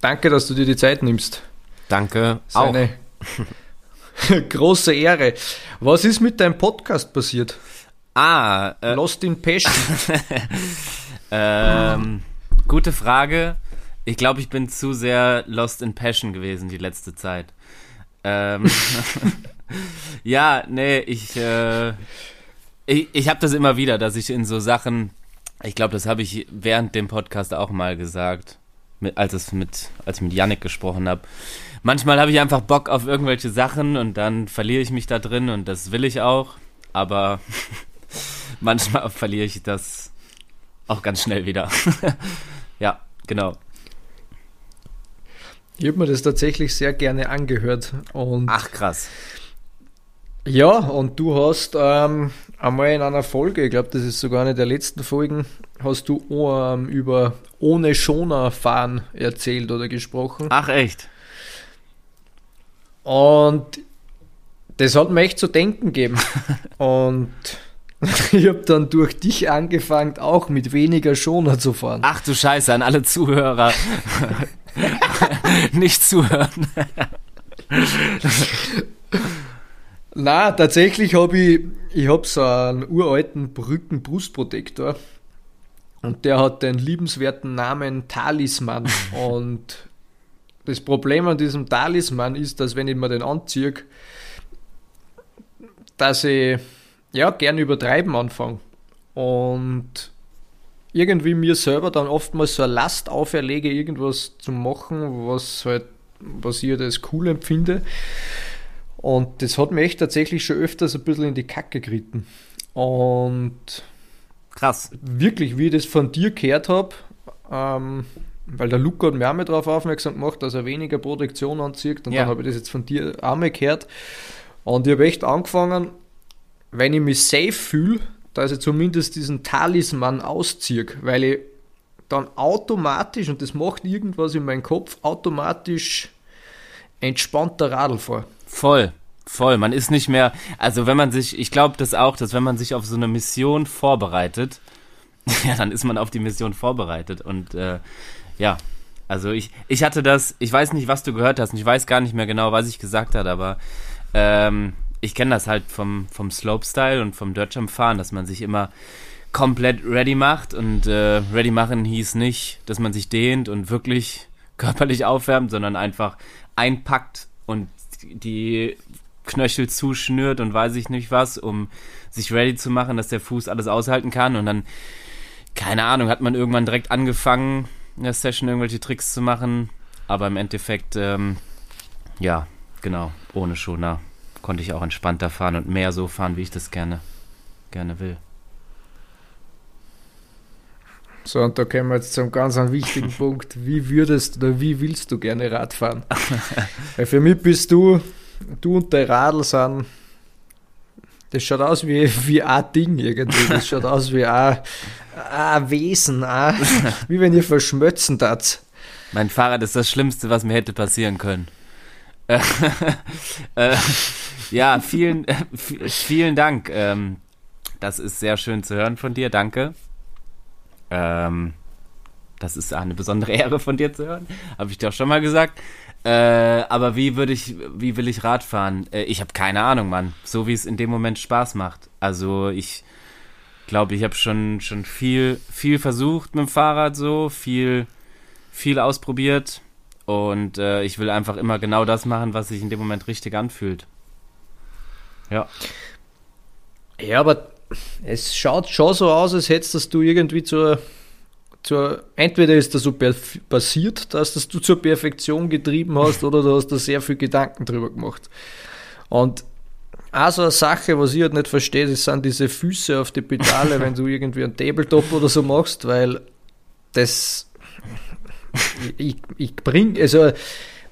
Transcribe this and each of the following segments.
Danke, dass du dir die Zeit nimmst. Danke. Ist eine große Ehre. Was ist mit deinem Podcast passiert? Ah, äh, Lost in Passion. ähm, gute Frage. Ich glaube, ich bin zu sehr Lost in Passion gewesen die letzte Zeit. Ähm, ja, nee, ich, äh, ich, ich habe das immer wieder, dass ich in so Sachen, ich glaube, das habe ich während dem Podcast auch mal gesagt, mit, als, es mit, als ich mit Yannick gesprochen habe. Manchmal habe ich einfach Bock auf irgendwelche Sachen und dann verliere ich mich da drin und das will ich auch, aber manchmal verliere ich das auch ganz schnell wieder. ja, genau. Ich habe mir das tatsächlich sehr gerne angehört. Und Ach krass. Ja, und du hast ähm, einmal in einer Folge, ich glaube, das ist sogar eine der letzten Folgen, hast du ähm, über ohne Schoner fahren erzählt oder gesprochen. Ach echt? Und das hat mir echt zu denken gegeben. und ich habe dann durch dich angefangen, auch mit weniger Schoner zu fahren. Ach du Scheiße, an alle Zuhörer. Nicht zuhören. Na, tatsächlich habe ich, ich habe so einen uralten Brückenbrustprotektor und der hat den liebenswerten Namen Talisman und das Problem an diesem Talisman ist, dass wenn ich mir den anziehe, dass ich ja gern übertreiben anfange und irgendwie mir selber dann oftmals so eine Last auferlege, irgendwas zu machen, was halt, was ich als cool empfinde. Und das hat mich echt tatsächlich schon öfters ein bisschen in die Kacke geritten. Und krass. Wirklich, wie ich das von dir gehört habe, ähm, weil der Luca hat mir auch mal darauf aufmerksam gemacht, dass er weniger Protektion anzieht. Und ja. dann habe ich das jetzt von dir auch mal gehört. Und ich habe echt angefangen, wenn ich mich safe fühle, dass ich zumindest diesen Talisman ausziehe, weil ich dann automatisch, und das macht irgendwas in meinem Kopf, automatisch entspannter Radl fahre. Voll, voll. Man ist nicht mehr, also wenn man sich, ich glaube das auch, dass wenn man sich auf so eine Mission vorbereitet, ja, dann ist man auf die Mission vorbereitet. Und äh, ja, also ich, ich hatte das, ich weiß nicht, was du gehört hast und ich weiß gar nicht mehr genau, was ich gesagt habe, aber ähm, ich kenne das halt vom, vom Slopestyle und vom Dirtjump fahren, dass man sich immer komplett ready macht und äh, ready machen hieß nicht, dass man sich dehnt und wirklich körperlich aufwärmt, sondern einfach einpackt und die Knöchel zuschnürt und weiß ich nicht was, um sich ready zu machen, dass der Fuß alles aushalten kann und dann, keine Ahnung, hat man irgendwann direkt angefangen, in der Session irgendwelche Tricks zu machen, aber im Endeffekt, ähm, ja, genau, ohne Schoner konnte ich auch entspannter fahren und mehr so fahren, wie ich das gerne, gerne will. So, und da kommen wir jetzt zum ganz wichtigen Punkt. Wie würdest oder wie willst du gerne Radfahren? Weil für mich bist du, du und der Radl sind, das schaut aus wie, wie ein Ding irgendwie. Das schaut aus wie ein, ein Wesen, ein, wie wenn ihr verschmötzen tat. Mein Fahrrad ist das Schlimmste, was mir hätte passieren können. äh, ja, vielen, äh, vielen Dank. Ähm, das ist sehr schön zu hören von dir. Danke. Ähm, das ist eine besondere Ehre von dir zu hören. Habe ich dir auch schon mal gesagt. Äh, aber wie würde ich, wie will ich Rad fahren? Äh, ich habe keine Ahnung, Mann. So wie es in dem Moment Spaß macht. Also ich glaube, ich habe schon schon viel viel versucht mit dem Fahrrad so, viel viel ausprobiert und äh, ich will einfach immer genau das machen, was sich in dem Moment richtig anfühlt. Ja. Ja, aber es schaut schon so aus, als hättest du irgendwie zur, zur entweder ist das so passiert, dass das du zur Perfektion getrieben hast, oder du hast da sehr viel Gedanken drüber gemacht. Und also eine Sache, was ich halt nicht verstehe, das sind diese Füße auf die Pedale, wenn du irgendwie einen Tabletop oder so machst, weil das ich, ich bring, also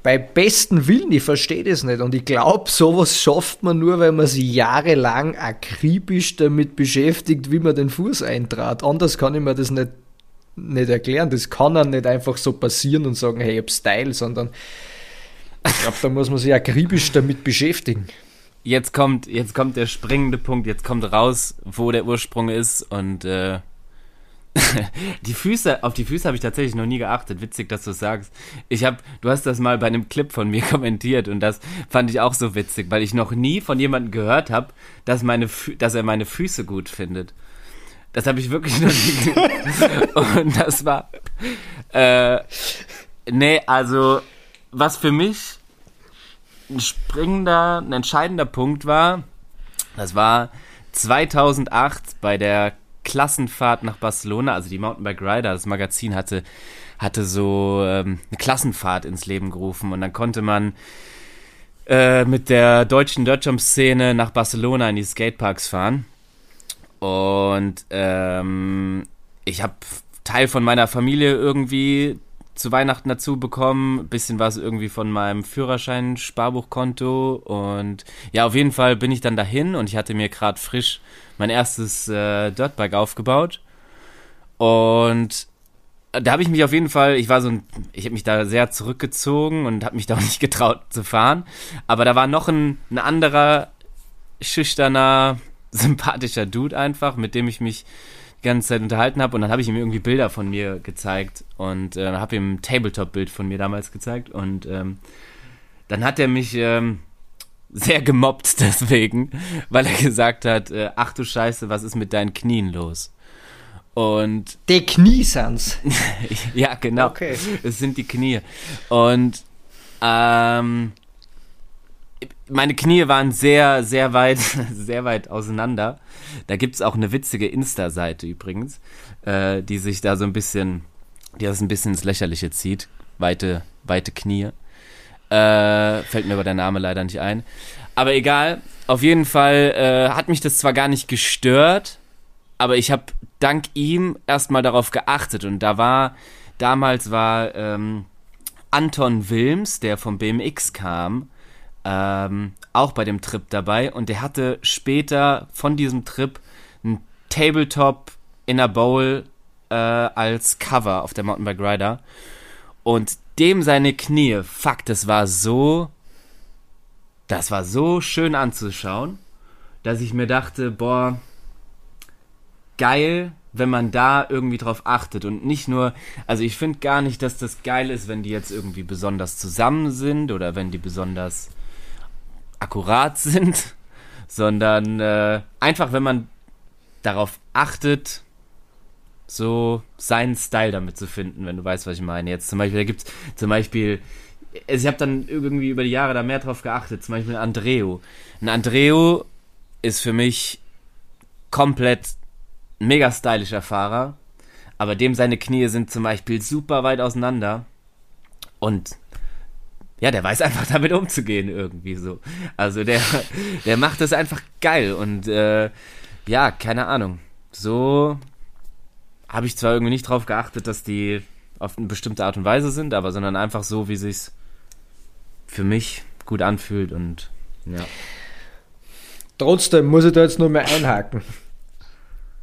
bei besten Willen, ich verstehe das nicht. Und ich glaube, sowas schafft man nur, weil man sich jahrelang akribisch damit beschäftigt, wie man den Fuß eintrat. Anders kann ich mir das nicht, nicht erklären. Das kann dann nicht einfach so passieren und sagen, hey, ich hab Style, sondern ich glaube, da muss man sich akribisch damit beschäftigen. Jetzt kommt, jetzt kommt der springende Punkt, jetzt kommt raus, wo der Ursprung ist und äh, die Füße, auf die Füße habe ich tatsächlich noch nie geachtet. Witzig, dass du sagst. Ich habe, du hast das mal bei einem Clip von mir kommentiert und das fand ich auch so witzig, weil ich noch nie von jemandem gehört habe, dass meine, dass er meine Füße gut findet. Das habe ich wirklich noch nie gehört. und das war, äh, nee, also was für mich ein springender, ein entscheidender Punkt war, das war 2008 bei der Klassenfahrt nach Barcelona, also die Mountainbike Rider, das Magazin hatte, hatte so ähm, eine Klassenfahrt ins Leben gerufen und dann konnte man äh, mit der deutschen Dirtjump-Szene nach Barcelona in die Skateparks fahren. Und ähm, ich habe Teil von meiner Familie irgendwie zu Weihnachten dazu bekommen. Bisschen was irgendwie von meinem Führerschein-Sparbuchkonto. Und ja, auf jeden Fall bin ich dann dahin und ich hatte mir gerade frisch mein erstes äh, Dirtbike aufgebaut. Und da habe ich mich auf jeden Fall, ich war so ein, ich habe mich da sehr zurückgezogen und habe mich da auch nicht getraut zu fahren. Aber da war noch ein, ein anderer schüchterner, sympathischer Dude einfach, mit dem ich mich die ganze Zeit unterhalten habe und dann habe ich ihm irgendwie Bilder von mir gezeigt und äh, habe ihm ein Tabletop-Bild von mir damals gezeigt und ähm, dann hat er mich ähm, sehr gemobbt deswegen, weil er gesagt hat, äh, ach du Scheiße, was ist mit deinen Knien los? Und die Knie sind's. ja, genau. Okay. Es sind die Knie. Und ähm, meine Knie waren sehr, sehr weit, sehr weit auseinander. Da gibt es auch eine witzige Insta-Seite übrigens, äh, die sich da so ein bisschen, die das ein bisschen ins Lächerliche zieht. Weite, weite Knie. Äh, fällt mir aber der Name leider nicht ein. Aber egal, auf jeden Fall äh, hat mich das zwar gar nicht gestört, aber ich habe dank ihm erstmal darauf geachtet. Und da war, damals war ähm, Anton Wilms, der vom BMX kam, ähm, auch bei dem Trip dabei. Und der hatte später von diesem Trip ein Tabletop in a Bowl äh, als Cover auf der Mountainbike Rider. Und dem seine Knie, fuck, das war so, das war so schön anzuschauen, dass ich mir dachte, boah, geil, wenn man da irgendwie drauf achtet. Und nicht nur, also ich finde gar nicht, dass das geil ist, wenn die jetzt irgendwie besonders zusammen sind oder wenn die besonders akkurat sind, sondern äh, einfach, wenn man darauf achtet, so seinen Style damit zu finden, wenn du weißt, was ich meine. Jetzt zum Beispiel, da gibt es zum Beispiel, ich habe dann irgendwie über die Jahre da mehr drauf geachtet, zum Beispiel Andreo. Ein Andreo ist für mich komplett mega stylischer Fahrer, aber dem seine Knie sind zum Beispiel super weit auseinander und ja, der weiß einfach damit umzugehen irgendwie so. Also der, der macht das einfach geil und äh, ja, keine Ahnung. So habe ich zwar irgendwie nicht drauf geachtet, dass die auf eine bestimmte Art und Weise sind, aber sondern einfach so, wie sich's für mich gut anfühlt und ja. Trotzdem muss ich da jetzt nur mal einhaken.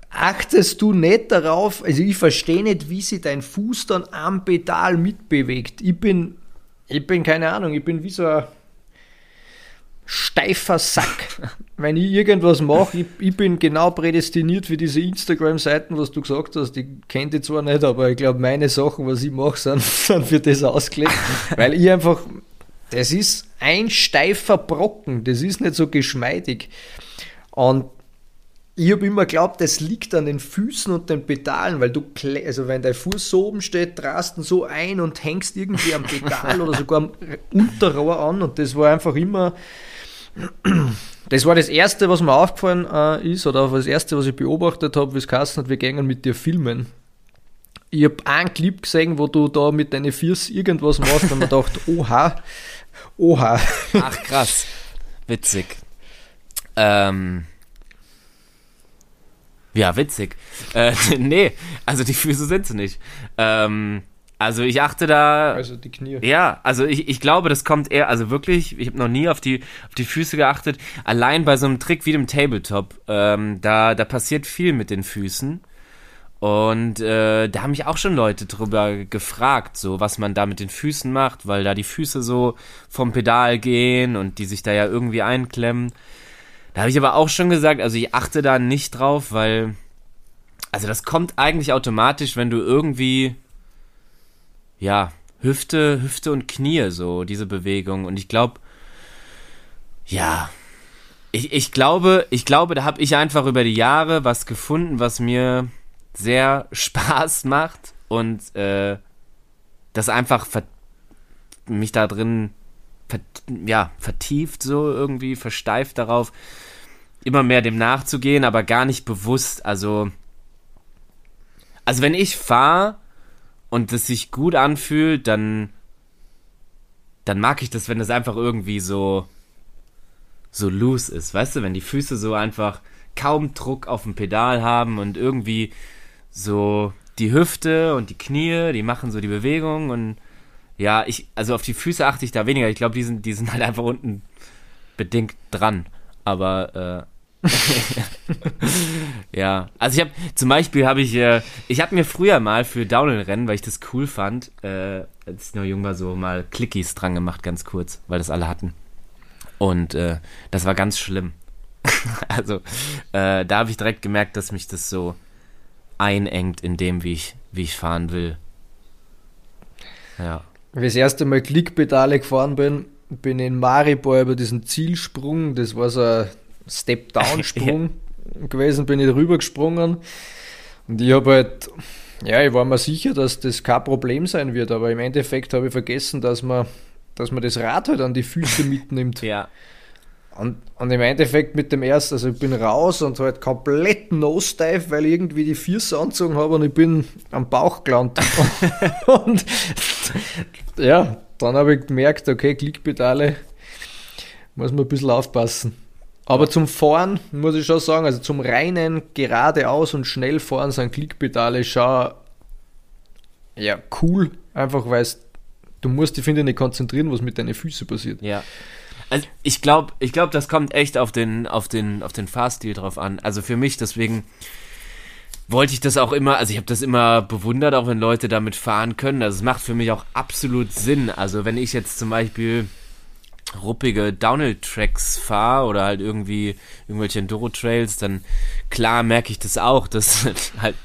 Achtest du nicht darauf, also ich verstehe nicht, wie sich dein Fuß dann am Pedal mitbewegt. Ich bin ich bin keine Ahnung, ich bin wie so ein steifer Sack. Wenn ich irgendwas mache, ich, ich, bin genau prädestiniert für diese Instagram-Seiten, was du gesagt hast. Ich kenne die zwar nicht, aber ich glaube, meine Sachen, was ich mache, sind, sind für das ausgelegt. Weil ich einfach, das ist ein steifer Brocken, das ist nicht so geschmeidig. Und ich habe immer geglaubt, das liegt an den Füßen und den Pedalen, weil du, also wenn dein Fuß so oben steht, drast ihn so ein und hängst irgendwie am Pedal oder sogar am Unterrohr an und das war einfach immer, das war das Erste, was mir aufgefallen äh, ist oder das Erste, was ich beobachtet habe, wie es geheißen hat, wir gehen mit dir filmen. Ich habe einen Clip gesehen, wo du da mit deinen Füßen irgendwas machst und mir gedacht, oha, oha. Ach krass, witzig. Ähm ja, witzig. Äh, nee, also die Füße sind sie nicht. Ähm, also ich achte da. Also die Knie. Ja, also ich, ich glaube, das kommt eher, also wirklich, ich habe noch nie auf die, auf die Füße geachtet. Allein bei so einem Trick wie dem Tabletop, ähm, da, da passiert viel mit den Füßen. Und äh, da haben mich auch schon Leute drüber gefragt, so was man da mit den Füßen macht, weil da die Füße so vom Pedal gehen und die sich da ja irgendwie einklemmen. Da habe ich aber auch schon gesagt, also ich achte da nicht drauf, weil also das kommt eigentlich automatisch, wenn du irgendwie, ja, Hüfte, Hüfte und Knie, so, diese Bewegung. Und ich glaube, ja, ich, ich glaube, ich glaube, da habe ich einfach über die Jahre was gefunden, was mir sehr Spaß macht und äh, das einfach mich da drin ver ja, vertieft so irgendwie, versteift darauf, immer mehr dem nachzugehen, aber gar nicht bewusst. Also, also wenn ich fahre und es sich gut anfühlt, dann, dann mag ich das, wenn das einfach irgendwie so, so loose ist, weißt du, wenn die Füße so einfach kaum Druck auf dem Pedal haben und irgendwie so die Hüfte und die Knie, die machen so die Bewegung und ja, ich, also auf die Füße achte ich da weniger. Ich glaube, die sind, die sind halt einfach unten bedingt dran. Aber äh, ja, also ich habe zum Beispiel habe ich, äh, ich habe mir früher mal für Downhill-Rennen, weil ich das cool fand, äh, als ich noch jung war, so mal Clickies dran gemacht, ganz kurz, weil das alle hatten. Und äh, das war ganz schlimm. also äh, da habe ich direkt gemerkt, dass mich das so einengt in dem, wie ich, wie ich fahren will. Ja. Wie das erste Mal Klickpedale gefahren bin, bin in Maribor über diesen Zielsprung, das war so ein Step-Down-Sprung ja. gewesen, bin ich drüber gesprungen. Und ich habe halt, ja, ich war mir sicher, dass das kein Problem sein wird, aber im Endeffekt habe ich vergessen, dass man, dass man das Rad halt an die Füße mitnimmt. ja. Und, und im Endeffekt mit dem ersten, also ich bin raus und halt komplett nosedive, weil ich irgendwie die Füße angezogen habe und ich bin am Bauch gelandet. und ja, dann habe ich gemerkt, okay, Klickpedale muss man ein bisschen aufpassen. Aber zum Fahren muss ich schon sagen, also zum reinen geradeaus und schnell fahren sind Klickpedale schon ja, cool, einfach weil du musst dich, finde ich, nicht konzentrieren, was mit deinen Füßen passiert. Ja. Also ich glaube, ich glaube, das kommt echt auf den, auf den, auf den Fahrstil drauf an. Also für mich, deswegen wollte ich das auch immer, also ich habe das immer bewundert, auch wenn Leute damit fahren können. Also es macht für mich auch absolut Sinn. Also wenn ich jetzt zum Beispiel ruppige Downhill-Tracks fahre oder halt irgendwie irgendwelche Enduro-Trails, dann klar merke ich das auch, dass halt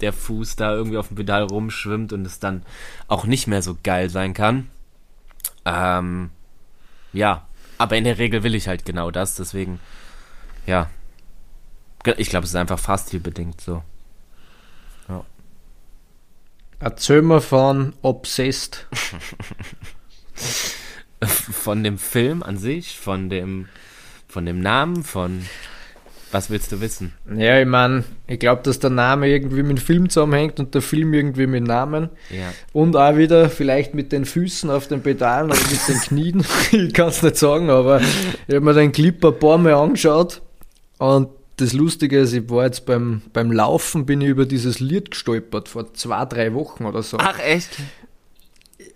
der Fuß da irgendwie auf dem Pedal rumschwimmt und es dann auch nicht mehr so geil sein kann. Ähm, ja, aber in der Regel will ich halt genau das, deswegen, ja. Ich glaube, es ist einfach Fahrstilbedingt so. Ja. Erzähl mir von Obsessed. von dem Film an sich, von dem, von dem Namen, von was willst du wissen? Ja, ich meine, ich glaube, dass der Name irgendwie mit dem Film zusammenhängt und der Film irgendwie mit dem Namen. Ja. Und auch wieder vielleicht mit den Füßen auf den Pedalen oder mit den Knien. ich kann es nicht sagen, aber ich habe mir den Clip ein paar Mal angeschaut. Und das Lustige ist, ich war jetzt beim, beim Laufen, bin ich über dieses Lied gestolpert, vor zwei, drei Wochen oder so. Ach, echt?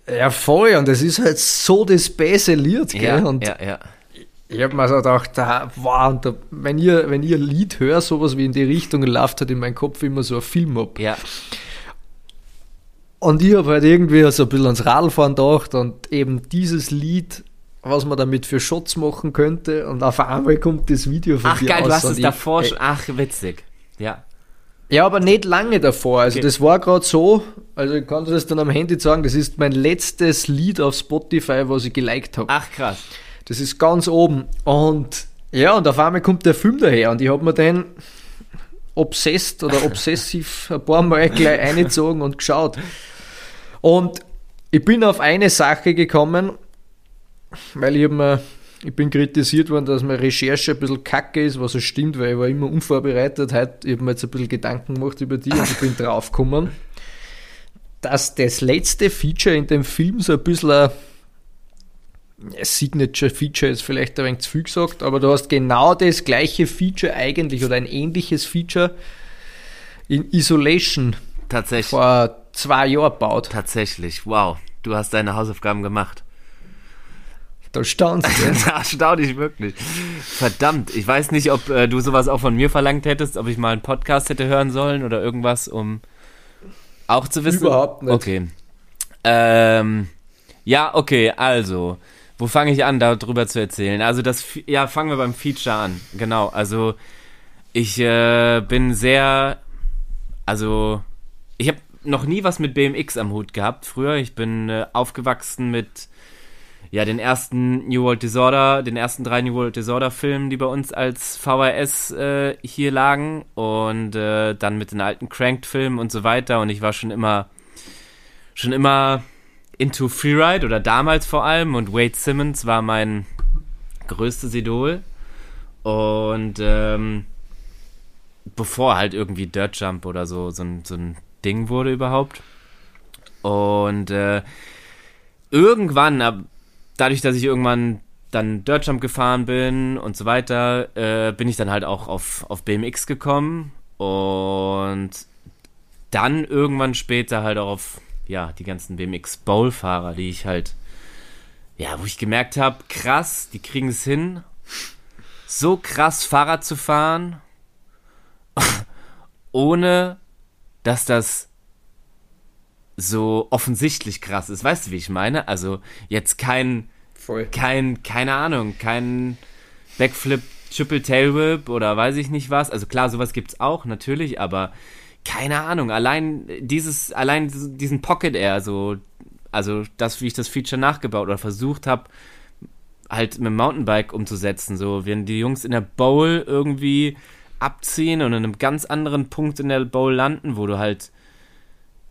Ja, voll. Und es ist halt so Lied, gell? Ja, und ja, ja ich habe mir so gedacht, da, wow, da, wenn, ihr, wenn ihr ein Lied hört, sowas wie in die Richtung, läuft halt in meinem Kopf immer so ein Film ab. Ja. Und ich habe halt irgendwie so ein bisschen ans Radfahren gedacht und eben dieses Lied, was man damit für Shots machen könnte und auf einmal kommt das Video von Ach, dir geil, aus. Ach geil, du hast es davor schon, ach witzig, ja. Ja, aber nicht lange davor. Also okay. das war gerade so, also ich kann das dann am Handy sagen, das ist mein letztes Lied auf Spotify, was ich geliked habe. Ach krass. Das ist ganz oben. Und ja, und auf einmal kommt der Film daher und ich habe mir den obsessed oder obsessiv ein paar Mal gleich eingezogen und geschaut. Und ich bin auf eine Sache gekommen, weil ich mir ich bin kritisiert worden, dass meine Recherche ein bisschen kacke ist, was es stimmt, weil ich war immer unvorbereitet. Heute, ich habe mir jetzt ein bisschen Gedanken gemacht über die und ich bin draufgekommen, dass das letzte Feature in dem Film so ein bisschen ein Signature Feature ist vielleicht ein wenig zu viel gesagt, aber du hast genau das gleiche Feature eigentlich oder ein ähnliches Feature in Isolation Tatsächlich. vor zwei Jahren gebaut. Tatsächlich, wow. Du hast deine Hausaufgaben gemacht. Da staunst du. da staune ich wirklich. Verdammt, ich weiß nicht, ob äh, du sowas auch von mir verlangt hättest, ob ich mal einen Podcast hätte hören sollen oder irgendwas, um auch zu wissen. Überhaupt nicht. Okay. Ähm, ja, okay, also wo fange ich an, darüber zu erzählen? Also das, ja, fangen wir beim Feature an. Genau, also ich äh, bin sehr also ich habe noch nie was mit BMX am Hut gehabt früher. Ich bin äh, aufgewachsen mit ja, den ersten New World Disorder, den ersten drei New World Disorder Filmen, die bei uns als VHS äh, hier lagen. Und äh, dann mit den alten Cranked Filmen und so weiter. Und ich war schon immer schon immer into Freeride oder damals vor allem. Und Wade Simmons war mein größtes Idol. Und ähm, bevor halt irgendwie Dirt Jump oder so so ein, so ein Ding wurde überhaupt. Und äh, irgendwann dadurch, dass ich irgendwann dann Dirtjump gefahren bin und so weiter, äh, bin ich dann halt auch auf, auf BMX gekommen und dann irgendwann später halt auch auf ja, die ganzen BMX Bowl-Fahrer, die ich halt, ja, wo ich gemerkt habe, krass, die kriegen es hin, so krass Fahrrad zu fahren, ohne dass das so offensichtlich krass ist. Weißt du, wie ich meine? Also jetzt kein, Voll. kein, keine Ahnung, kein Backflip, Triple Tail Whip oder weiß ich nicht was. Also klar, sowas gibt's auch natürlich, aber keine Ahnung. Allein dieses, allein diesen Pocket Air, so, also das, wie ich das Feature nachgebaut oder versucht habe, halt mit dem Mountainbike umzusetzen. So, wenn die Jungs in der Bowl irgendwie abziehen und an einem ganz anderen Punkt in der Bowl landen, wo du halt,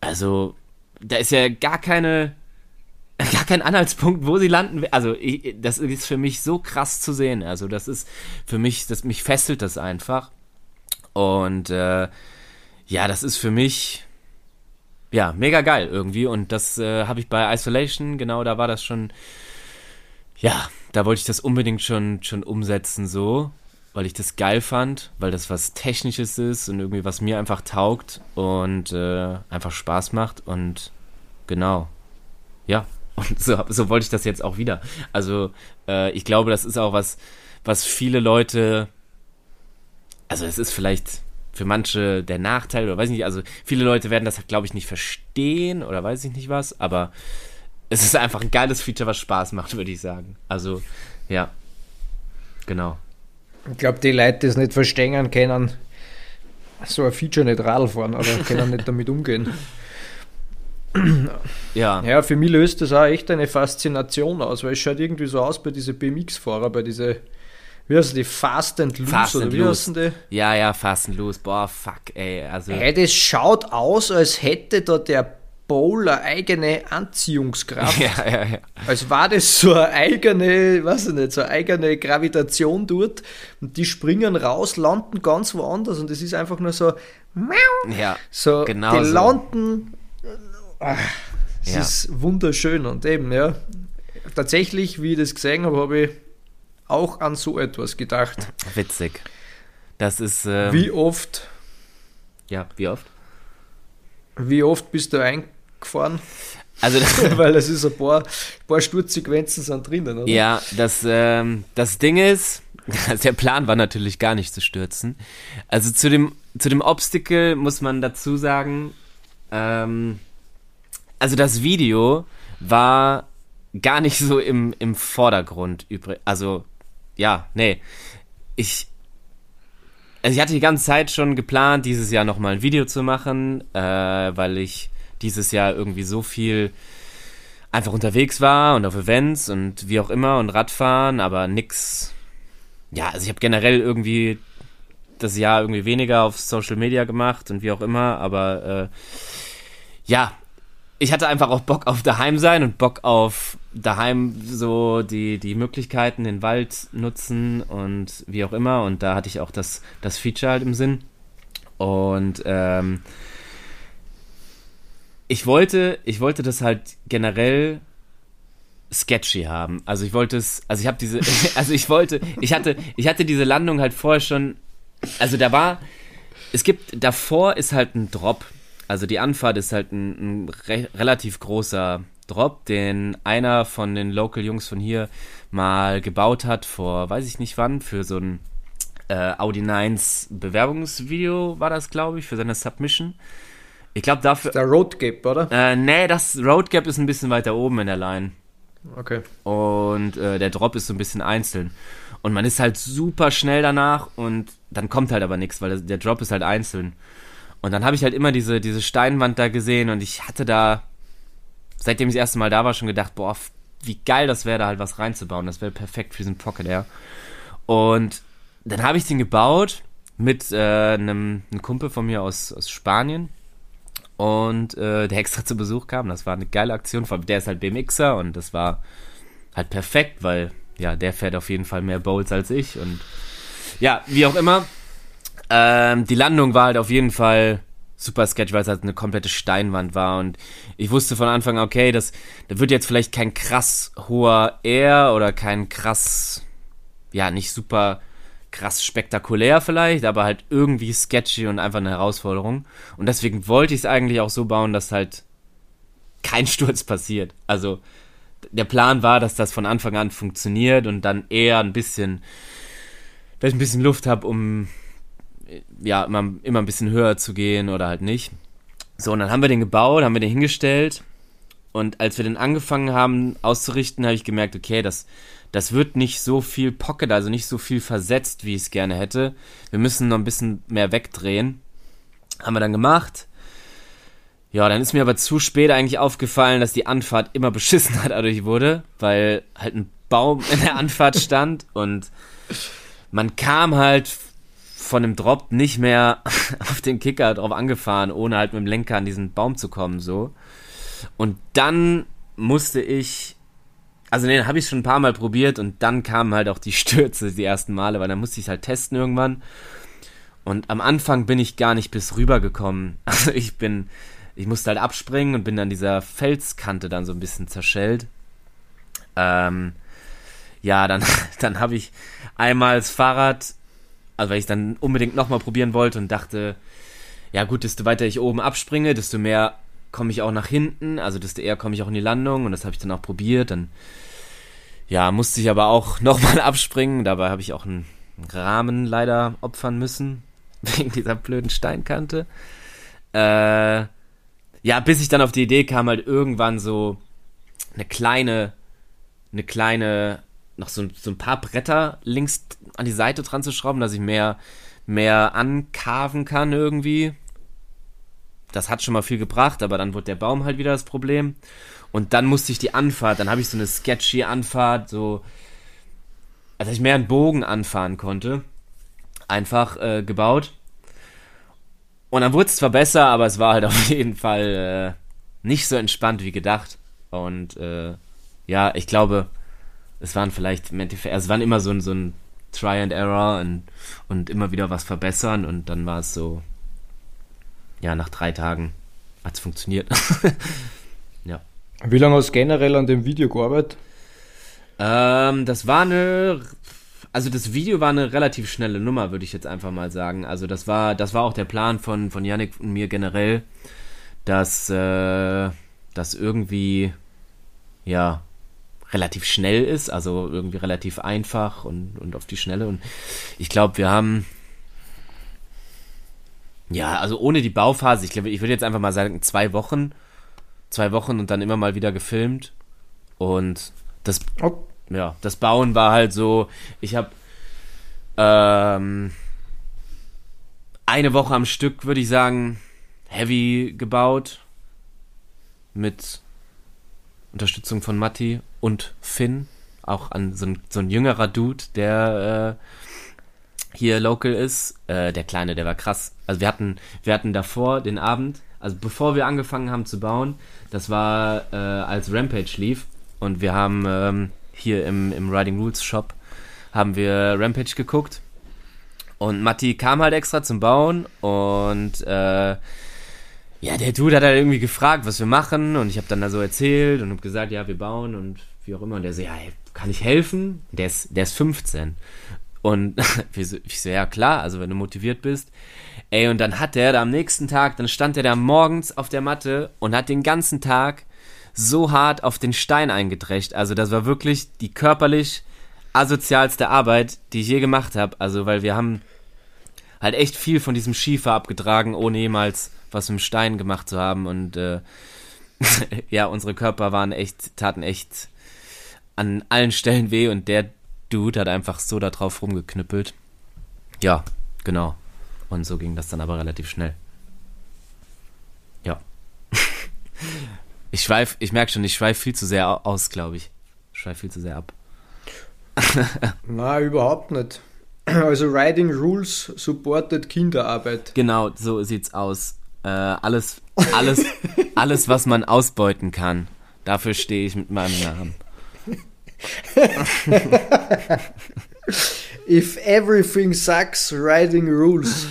also da ist ja gar keine, gar kein Anhaltspunkt, wo sie landen. Also ich, das ist für mich so krass zu sehen. Also das ist für mich, das mich fesselt das einfach. Und äh, ja, das ist für mich ja mega geil irgendwie. Und das äh, habe ich bei Isolation genau, da war das schon. Ja, da wollte ich das unbedingt schon schon umsetzen so, weil ich das geil fand, weil das was Technisches ist und irgendwie was mir einfach taugt und äh, einfach Spaß macht und genau, ja, und so, so wollte ich das jetzt auch wieder. Also äh, ich glaube, das ist auch was, was viele Leute, also es ist vielleicht für manche der Nachteil oder weiß ich nicht, also viele Leute werden das, glaube ich, nicht verstehen oder weiß ich nicht was, aber es ist einfach ein geiles Feature, was Spaß macht, würde ich sagen. Also, ja, genau. Ich glaube, die Leute, die es nicht verstehen können, so ein Feature nicht Radl fahren oder können nicht damit umgehen. Ja. Ja, für mich löst das auch echt eine Faszination aus, weil es schaut irgendwie so aus bei diesen BMX-Fahrer, bei diese, wie heißen die, Fast and Loose Fast oder and wie Loose. die? Ja, ja, fast and loose. Boah, fuck, ey. Also, Hey, das schaut aus, als hätte da der Bowler eigene Anziehungskraft. ja, ja, ja. Als war das so eine eigene, weiß ich nicht, so eine eigene Gravitation dort und die springen raus, landen ganz woanders und es ist einfach nur so, Ja, so, genau die so. landen, ah, es Ja. ist wunderschön und eben, ja, tatsächlich, wie ich das gesehen habe, habe ich auch an so etwas gedacht. witzig. Das ist, ähm, Wie oft, ja, wie oft? wie oft bist du eingefahren? Also, Weil es ist ein paar, paar Sturzsequenzen sind drinnen, oder? Ja, das, ähm, das Ding ist, der Plan war natürlich gar nicht zu stürzen. Also zu dem, zu dem Obstacle muss man dazu sagen, ähm, also das Video war gar nicht so im, im Vordergrund übrig. Also, ja, nee. Ich, also ich hatte die ganze Zeit schon geplant, dieses Jahr nochmal ein Video zu machen, äh, weil ich dieses Jahr irgendwie so viel einfach unterwegs war und auf Events und wie auch immer und Radfahren, aber nix. Ja, also ich habe generell irgendwie das Jahr irgendwie weniger auf Social Media gemacht und wie auch immer, aber äh, ja, ich hatte einfach auch Bock auf daheim sein und Bock auf daheim so die, die Möglichkeiten, den Wald nutzen und wie auch immer. Und da hatte ich auch das, das Feature halt im Sinn. Und ähm, ich wollte, ich wollte das halt generell sketchy haben. Also ich wollte es, also ich habe diese, also ich wollte, ich hatte, ich hatte diese Landung halt vorher schon, also da war, es gibt, davor ist halt ein Drop. Also die Anfahrt ist halt ein, ein re relativ großer Drop, den einer von den Local-Jungs von hier mal gebaut hat vor, weiß ich nicht wann, für so ein äh, Audi 9s Bewerbungsvideo war das, glaube ich, für seine Submission. Ich glaube dafür, Der Road Gap, oder? äh, nee, das Road Gap ist ein bisschen weiter oben in der Line. Okay. Und äh, der Drop ist so ein bisschen einzeln. Und man ist halt super schnell danach und dann kommt halt aber nichts, weil der Drop ist halt einzeln. Und dann habe ich halt immer diese, diese Steinwand da gesehen und ich hatte da, seitdem ich das erste Mal da war, schon gedacht, boah, wie geil das wäre, da halt was reinzubauen. Das wäre perfekt für diesen Pocket Air. Und dann habe ich den gebaut mit äh, einem, einem Kumpel von mir aus, aus Spanien und äh, der extra zu Besuch kam. Das war eine geile Aktion. Der ist halt BMXer und das war halt perfekt, weil ja, der fährt auf jeden Fall mehr Bowls als ich und ja, wie auch immer. Ähm, die Landung war halt auf jeden Fall super sketch, weil es halt eine komplette Steinwand war und ich wusste von Anfang an, okay, das, das wird jetzt vielleicht kein krass hoher Air oder kein krass, ja, nicht super krass spektakulär vielleicht, aber halt irgendwie sketchy und einfach eine Herausforderung. Und deswegen wollte ich es eigentlich auch so bauen, dass halt kein Sturz passiert. Also der Plan war, dass das von Anfang an funktioniert und dann eher ein bisschen, dass ich ein bisschen Luft habe, um ja immer, immer ein bisschen höher zu gehen oder halt nicht. So, und dann haben wir den gebaut, haben wir den hingestellt und als wir den angefangen haben auszurichten, habe ich gemerkt, okay, das das wird nicht so viel Pocket, also nicht so viel versetzt, wie ich es gerne hätte. Wir müssen noch ein bisschen mehr wegdrehen. Haben wir dann gemacht. Ja, dann ist mir aber zu spät eigentlich aufgefallen, dass die Anfahrt immer beschissener dadurch wurde, weil halt ein Baum in der Anfahrt stand und man kam halt von dem Drop nicht mehr auf den Kicker drauf angefahren, ohne halt mit dem Lenker an diesen Baum zu kommen, so. Und dann musste ich also den habe ich schon ein paar Mal probiert und dann kamen halt auch die Stürze die ersten Male, weil dann musste ich es halt testen irgendwann. Und am Anfang bin ich gar nicht bis rüber gekommen. Also ich bin, ich musste halt abspringen und bin dann dieser Felskante dann so ein bisschen zerschellt. Ähm, ja, dann, dann habe ich einmal das Fahrrad, also weil ich dann unbedingt nochmal probieren wollte und dachte, ja gut, desto weiter ich oben abspringe, desto mehr komme ich auch nach hinten, also desto eher komme ich auch in die Landung und das habe ich dann auch probiert. Dann ja, musste ich aber auch nochmal abspringen. Dabei habe ich auch einen Rahmen leider opfern müssen. Wegen dieser blöden Steinkante. Äh, ja, bis ich dann auf die Idee kam, halt irgendwann so eine kleine, eine kleine, noch so, so ein paar Bretter links an die Seite dran zu schrauben, dass ich mehr, mehr ankarven kann irgendwie. Das hat schon mal viel gebracht, aber dann wurde der Baum halt wieder das Problem. Und dann musste ich die Anfahrt, dann habe ich so eine sketchy Anfahrt, so, als ich mehr einen Bogen anfahren konnte, einfach äh, gebaut. Und dann wurde es zwar besser, aber es war halt auf jeden Fall äh, nicht so entspannt wie gedacht. Und äh, ja, ich glaube, es waren vielleicht also es waren immer so ein, so ein Try and Error und, und immer wieder was verbessern und dann war es so, ja, nach drei Tagen hat es funktioniert. Wie lange hast du generell an dem Video gearbeitet? Ähm, das war eine, also das Video war eine relativ schnelle Nummer, würde ich jetzt einfach mal sagen. Also das war, das war auch der Plan von von Yannick und mir generell, dass äh, das irgendwie ja relativ schnell ist, also irgendwie relativ einfach und und auf die Schnelle. Und ich glaube, wir haben ja, also ohne die Bauphase, ich glaube, ich würde jetzt einfach mal sagen, zwei Wochen zwei Wochen und dann immer mal wieder gefilmt. Und das, ja, das Bauen war halt so, ich habe ähm, eine Woche am Stück, würde ich sagen, heavy gebaut. Mit Unterstützung von Matti und Finn. Auch an so ein, so ein jüngerer Dude, der äh, hier local ist. Äh, der Kleine, der war krass. Also wir hatten, wir hatten davor den Abend, also bevor wir angefangen haben zu bauen, das war äh, als Rampage lief und wir haben ähm, hier im, im Riding Rules Shop haben wir Rampage geguckt und Matti kam halt extra zum Bauen und äh, ja, der Dude hat halt irgendwie gefragt, was wir machen und ich habe dann da so erzählt und habe gesagt, ja, wir bauen und wie auch immer und der so, ja, kann ich helfen? Der ist, der ist 15 und ich so, ja klar, also wenn du motiviert bist. Ey, und dann hat der da am nächsten Tag, dann stand er da morgens auf der Matte und hat den ganzen Tag so hart auf den Stein eingedrecht. Also das war wirklich die körperlich asozialste Arbeit, die ich je gemacht habe. Also weil wir haben halt echt viel von diesem Schiefer abgetragen, ohne jemals was mit dem Stein gemacht zu haben. Und äh, ja, unsere Körper waren echt, taten echt an allen Stellen weh und der Dude hat einfach so da drauf rumgeknüppelt. Ja, genau. Und so ging das dann aber relativ schnell. Ja. ich schweife, ich merke schon, ich schweife viel zu sehr aus, glaube ich. Ich schweife viel zu sehr ab. Na, überhaupt nicht. Also Riding Rules supported Kinderarbeit. Genau, so sieht's aus. Äh, alles, alles, alles, was man ausbeuten kann. Dafür stehe ich mit meinem Namen. If everything sucks, Riding Rules.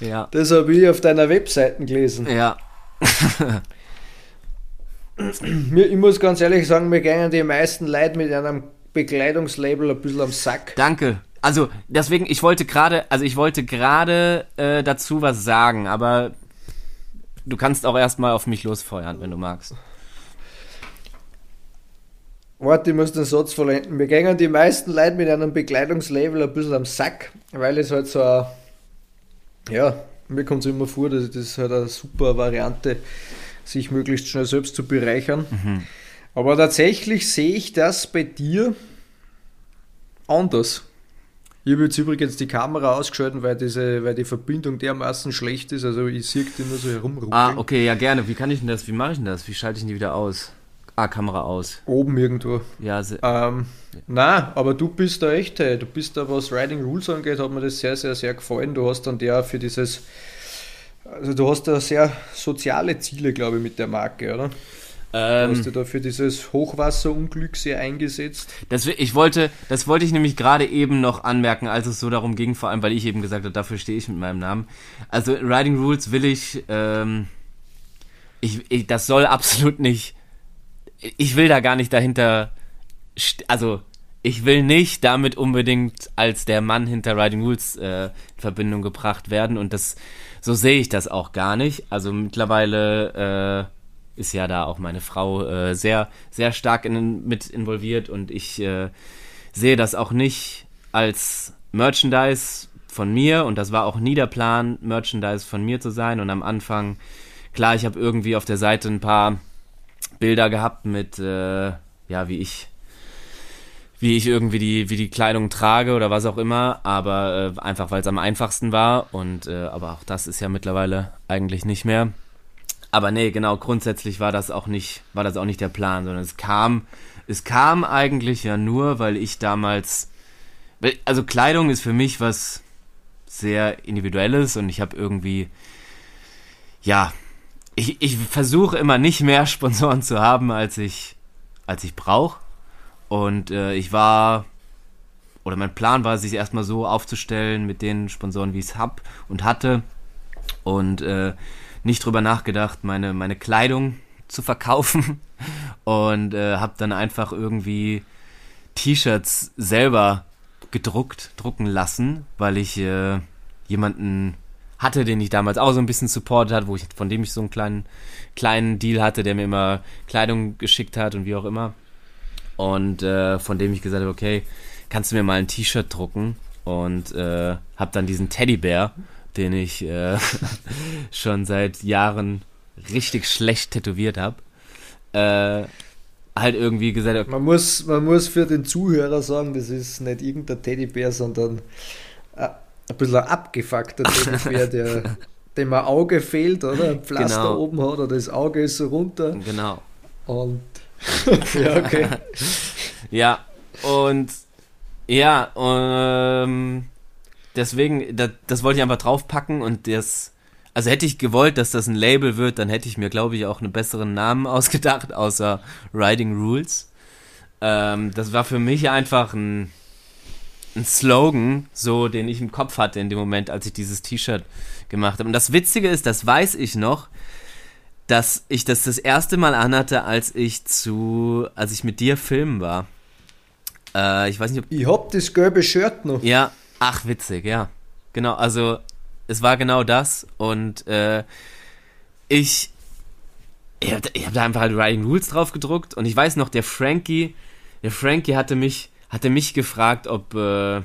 Ja. Das habe ich auf deiner Webseite gelesen. Ja. Ich muss ganz ehrlich sagen, mir gehen die meisten Leute mit einem Bekleidungslabel ein bisschen am Sack. Danke. Also deswegen, ich wollte gerade, also ich wollte gerade äh, dazu was sagen, aber du kannst auch erstmal auf mich losfeuern, wenn du magst. Warte, ich muss den Satz vollenden. Mir gehen die meisten Leute mit einem Bekleidungslabel ein bisschen am Sack, weil es halt so ein, ja, mir kommt es immer vor, dass das halt eine super Variante, sich möglichst schnell selbst zu bereichern. Aber tatsächlich sehe ich das bei dir anders. Ich habe jetzt übrigens die Kamera ausgeschaltet, weil, diese, weil die Verbindung dermaßen schlecht ist. Also ich sehe die nur so herumruckeln. Ah, okay, ja gerne. Wie kann ich denn das? Wie mache ich denn das? Wie schalte ich die wieder aus? Ah, Kamera aus. Oben irgendwo. Ja, se- Ähm, na, aber du bist da echt, hey, du bist da, was Riding Rules angeht, hat mir das sehr, sehr, sehr gefallen. Du hast dann der für dieses, also du hast da sehr soziale Ziele, glaube ich, mit der Marke, oder? Du hast ähm, dich da für dieses Hochwasserunglück sehr eingesetzt. das, ich wollte, das wollte ich nämlich gerade eben noch anmerken, als es so darum ging, vor allem, weil ich eben gesagt habe, dafür stehe ich mit meinem Namen. Also Riding Rules will ich, ähm, ich, ich, das soll absolut nicht, ich will da gar nicht dahinter, also ich will nicht damit unbedingt als der Mann hinter Riding Rules äh, in Verbindung gebracht werden und das, so sehe ich das auch gar nicht. Also mittlerweile äh, ist ja da auch meine Frau äh, sehr, sehr stark in, mit involviert und ich äh, sehe das auch nicht als Merchandise von mir und das war auch nie der Plan, Merchandise von mir zu sein und am Anfang, klar, ich habe irgendwie auf der Seite ein paar Bilder gehabt mit, äh, ja, wie ich, wie ich irgendwie die, wie die Kleidung trage oder was auch immer, aber äh, einfach weil es am einfachsten war und, äh, aber auch das ist ja mittlerweile eigentlich nicht mehr. Aber nee, genau, grundsätzlich war das auch nicht, war das auch nicht der Plan, sondern es kam, es kam eigentlich ja nur, weil ich damals, also Kleidung ist für mich was sehr individuelles und ich habe irgendwie, ja, ich, ich versuche immer nicht mehr Sponsoren zu haben, als ich, als ich brauche. Und äh, ich war, oder mein Plan war, sich erstmal so aufzustellen mit den Sponsoren, wie ich es hab und hatte. Und äh, nicht drüber nachgedacht, meine, meine Kleidung zu verkaufen. Und äh, habe dann einfach irgendwie T-Shirts selber gedruckt, drucken lassen, weil ich äh, jemanden hatte, den ich damals auch so ein bisschen supportet hat, wo ich, von dem ich so einen kleinen, kleinen Deal hatte, der mir immer Kleidung geschickt hat und wie auch immer. Und äh, von dem ich gesagt habe, okay, kannst du mir mal ein T-Shirt drucken? Und äh, habe dann diesen Teddybär, den ich äh, schon seit Jahren richtig schlecht tätowiert habe, äh, halt irgendwie gesagt, okay, Man muss, man muss für den Zuhörer sagen, das ist nicht irgendein Teddybär, sondern ein bisschen ein abgefuckter Teddybär, der, dem ein Auge fehlt, oder? Ein Pflaster Genau. oben hat, oder das Auge ist so runter. genau. Und ja, okay. Ja, und ja, ähm, deswegen, das, das wollte ich einfach draufpacken und das, also hätte ich gewollt, dass das ein Label wird, dann hätte ich mir, glaube ich, auch einen besseren Namen ausgedacht, außer Riding Rules. Ähm, das war für mich einfach ein, ein Slogan, so den ich im Kopf hatte in dem Moment, als ich dieses T-Shirt gemacht habe. Und das Witzige ist, das weiß ich noch, dass ich das das erste Mal anhatte, als ich zu, als ich mit dir filmen war. Äh, ich weiß nicht, ob Ich hab das gelbe Shirt noch. ja, ach witzig, ja. Genau, also es war genau das und äh, ich ich habe hab da einfach halt Riding Rules drauf gedruckt und ich weiß noch, der Frankie, der Frankie hatte mich hatte mich gefragt, ob äh,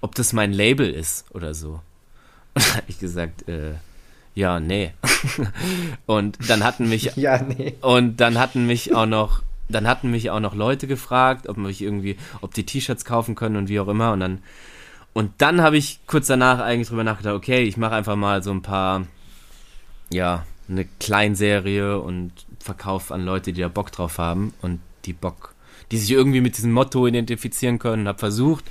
ob das mein Label ist oder so. Und habe ich gesagt, äh, ja, nee. und dann hatten mich Ja, nee. und dann hatten mich auch noch, dann hatten mich auch noch Leute gefragt, ob mich irgendwie, ob die T-Shirts kaufen können und wie auch immer. Und dann, und dann habe ich kurz danach eigentlich drüber nachgedacht, okay, ich mache einfach mal so ein paar, ja, eine Kleinserie und Verkauf an Leute, die da Bock drauf haben und die Bock, die sich irgendwie mit diesem Motto identifizieren können. Habe versucht,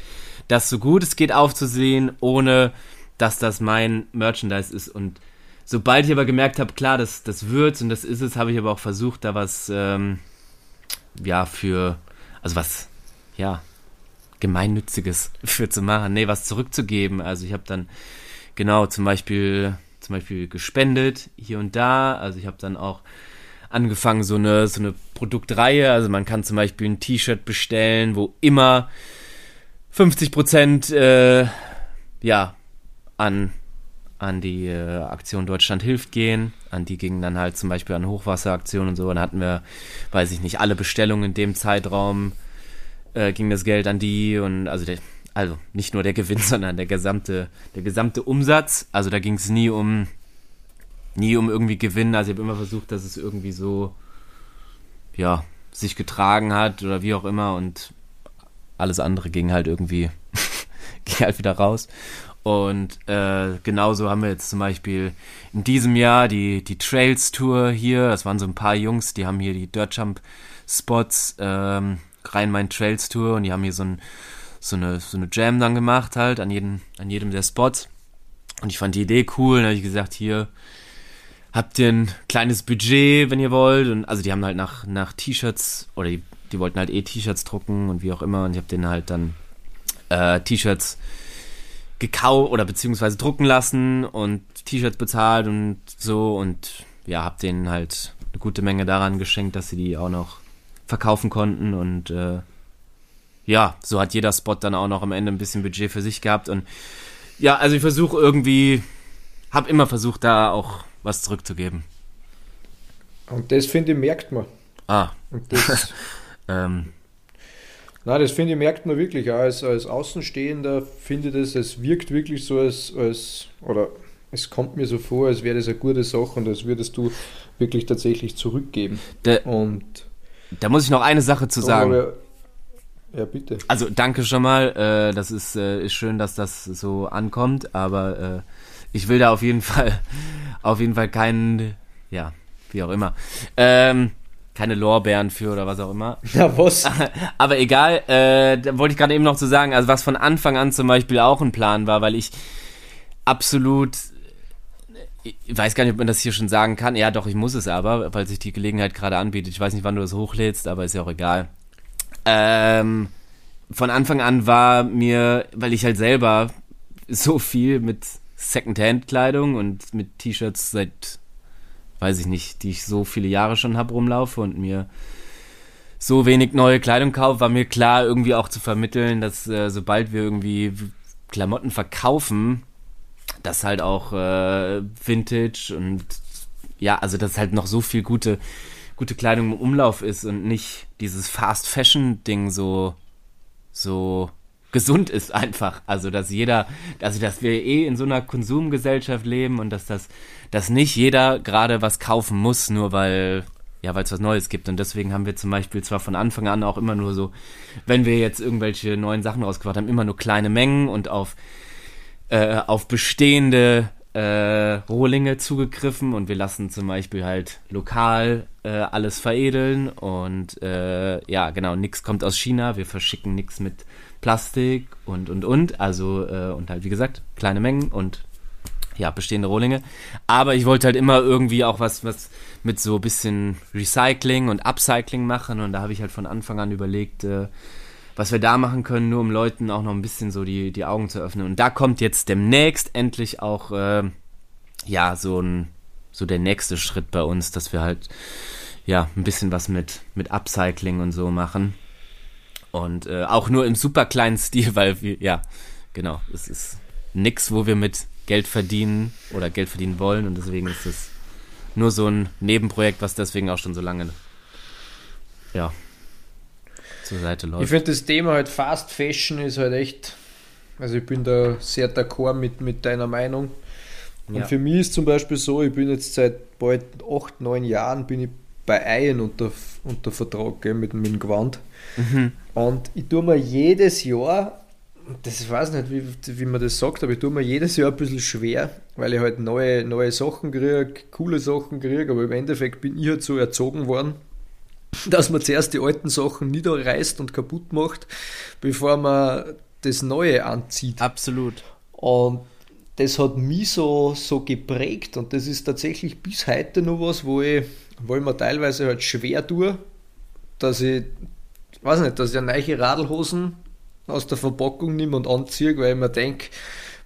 das so gut es geht aufzusehen, ohne dass das mein Merchandise ist. Und sobald ich aber gemerkt habe, klar, das, das wird's und das ist es, habe ich aber auch versucht, da was, ähm, ja, für, also was, ja, Gemeinnütziges für zu machen, nee, was zurückzugeben. Also ich habe dann, genau, zum Beispiel, zum Beispiel gespendet, hier und da. Also ich habe dann auch angefangen, so eine, so eine Produktreihe. Also man kann zum Beispiel ein T-Shirt bestellen, wo immer 50 Prozent, äh, ja, an, an die äh, Aktion Deutschland hilft gehen. An die gingen dann halt zum Beispiel an Hochwasseraktionen und so. Dann hatten wir, weiß ich nicht, alle Bestellungen in dem Zeitraum äh, ging das Geld an die und also der, also nicht nur der Gewinn, sondern der gesamte, der gesamte Umsatz. Also da ging es nie um nie um irgendwie Gewinn. Also ich habe immer versucht, dass es irgendwie so ja sich getragen hat oder wie auch immer und alles andere ging halt irgendwie ging halt wieder raus. Und äh, genauso haben wir jetzt zum Beispiel in diesem Jahr die, die Trails Tour hier. Das waren so ein paar Jungs, die haben hier die Dirt Jump Spots, ähm, Rhein-Main Trails Tour und die haben hier so, ein, so, eine, so eine Jam dann gemacht halt an, jedem an jedem der Spots. Und ich fand die Idee cool. Dann habe ich gesagt, hier habt ihr ein kleines Budget, wenn ihr wollt. Und also die haben halt nach, nach T-Shirts oder die, die wollten halt eh T-Shirts drucken und wie auch immer. Und ich habe denen halt dann äh, T-Shirts gekauft oder beziehungsweise drucken lassen und T-Shirts bezahlt und so und ja, hab denen halt eine gute Menge daran geschenkt, dass sie die auch noch verkaufen konnten und äh, ja, so hat jeder Spot dann auch noch am Ende ein bisschen Budget für sich gehabt und ja, also ich versuche irgendwie, hab immer versucht, da auch was zurückzugeben. Und das finde ich merkt man. Ah. Und das, Ähm, Nein, das finde ich, merkt man wirklich auch als, als Außenstehender, finde ich das, es wirkt wirklich so als, als, oder es kommt mir so vor, als wäre das eine gute Sache und als würdest du wirklich tatsächlich zurückgeben. der, Und da muss ich noch eine Sache zu sagen. Aber, ja, bitte. Also danke schon mal. Äh, das ist, äh, ist schön, dass das so ankommt, aber äh, ich will da auf jeden Fall, auf jeden Fall keinen, ja, wie auch immer, ähm, keine Lorbeeren für oder was auch immer. Na was? Aber egal, äh, da wollte ich gerade eben noch zu sagen, also was von Anfang an zum Beispiel auch ein Plan war, weil ich absolut, ich weiß gar nicht, ob man das hier schon sagen kann. Ja, doch, ich muss es aber, weil sich die Gelegenheit gerade anbietet. Ich weiß nicht, wann du das hochlädst, aber ist ja auch egal. Ähm, von Anfang an war mir, weil ich halt selber so viel mit Secondhand-Kleidung und mit T-Shirts seit, weiß ich nicht, die ich so viele Jahre schon hab rumlaufe und mir so wenig neue Kleidung kaufe, war mir klar, irgendwie auch zu vermitteln, dass äh, sobald wir irgendwie Klamotten verkaufen, dass halt auch äh, Vintage und ja, also dass halt noch so viel gute, gute Kleidung im Umlauf ist und nicht dieses Fast Fashion Ding so, so gesund ist einfach. Also dass jeder, also dass wir eh in so einer Konsumgesellschaft leben und dass das, dass nicht jeder gerade was kaufen muss, nur weil ja, weil es was Neues gibt. Und deswegen haben wir zum Beispiel zwar von Anfang an auch immer nur so, wenn wir jetzt irgendwelche neuen Sachen rausgebracht haben, immer nur kleine Mengen und auf, äh, auf bestehende äh, Rohlinge zugegriffen und wir lassen zum Beispiel halt lokal äh, alles veredeln und äh, ja, genau, nichts kommt aus China, wir verschicken nichts mit Plastik und und und, also äh, und halt wie gesagt, kleine Mengen und ja, bestehende Rohlinge. Aber ich wollte halt immer irgendwie auch was, was mit so bisschen Recycling und Upcycling machen. Und da habe ich halt von Anfang an überlegt, äh, was wir da machen können, nur um Leuten auch noch ein bisschen so die, die Augen zu öffnen. Und da kommt jetzt demnächst endlich auch, äh, ja, so ein, so der nächste Schritt bei uns, dass wir halt, ja, ein bisschen was mit, mit Upcycling und so machen. Und äh, auch nur im super kleinen Stil, weil wir, ja, genau, es ist nix, wo wir mit Geld verdienen oder Geld verdienen wollen und deswegen ist es nur so ein Nebenprojekt, was deswegen auch schon so lange ja zur Seite Ich läuft. finde das Thema halt Fast Fashion ist halt echt, also ich bin da sehr d'accord mit, mit deiner Meinung. Und Ja. für mich ist zum Beispiel so, ich bin jetzt seit bald acht, neun Jahren bin ich bei Eien unter, unter Vertrag gell, mit, mit dem Gewand. Mhm. Und ich tue mir jedes Jahr das weiß nicht, wie, wie man das sagt, aber ich tue mir jedes Jahr ein bisschen schwer, weil ich halt neue, neue Sachen kriege, coole Sachen kriege, aber im Endeffekt bin ich halt so erzogen worden, dass man zuerst die alten Sachen niederreißt und kaputt macht, bevor man das Neue anzieht. Absolut. Und das hat mich so, so geprägt und das ist tatsächlich bis heute noch was, wo ich, wo ich mir teilweise halt schwer tue, dass ich, weiß nicht, dass ich neue Radlhosen aus der Verpackung nehme und anziehe, weil ich mir denke,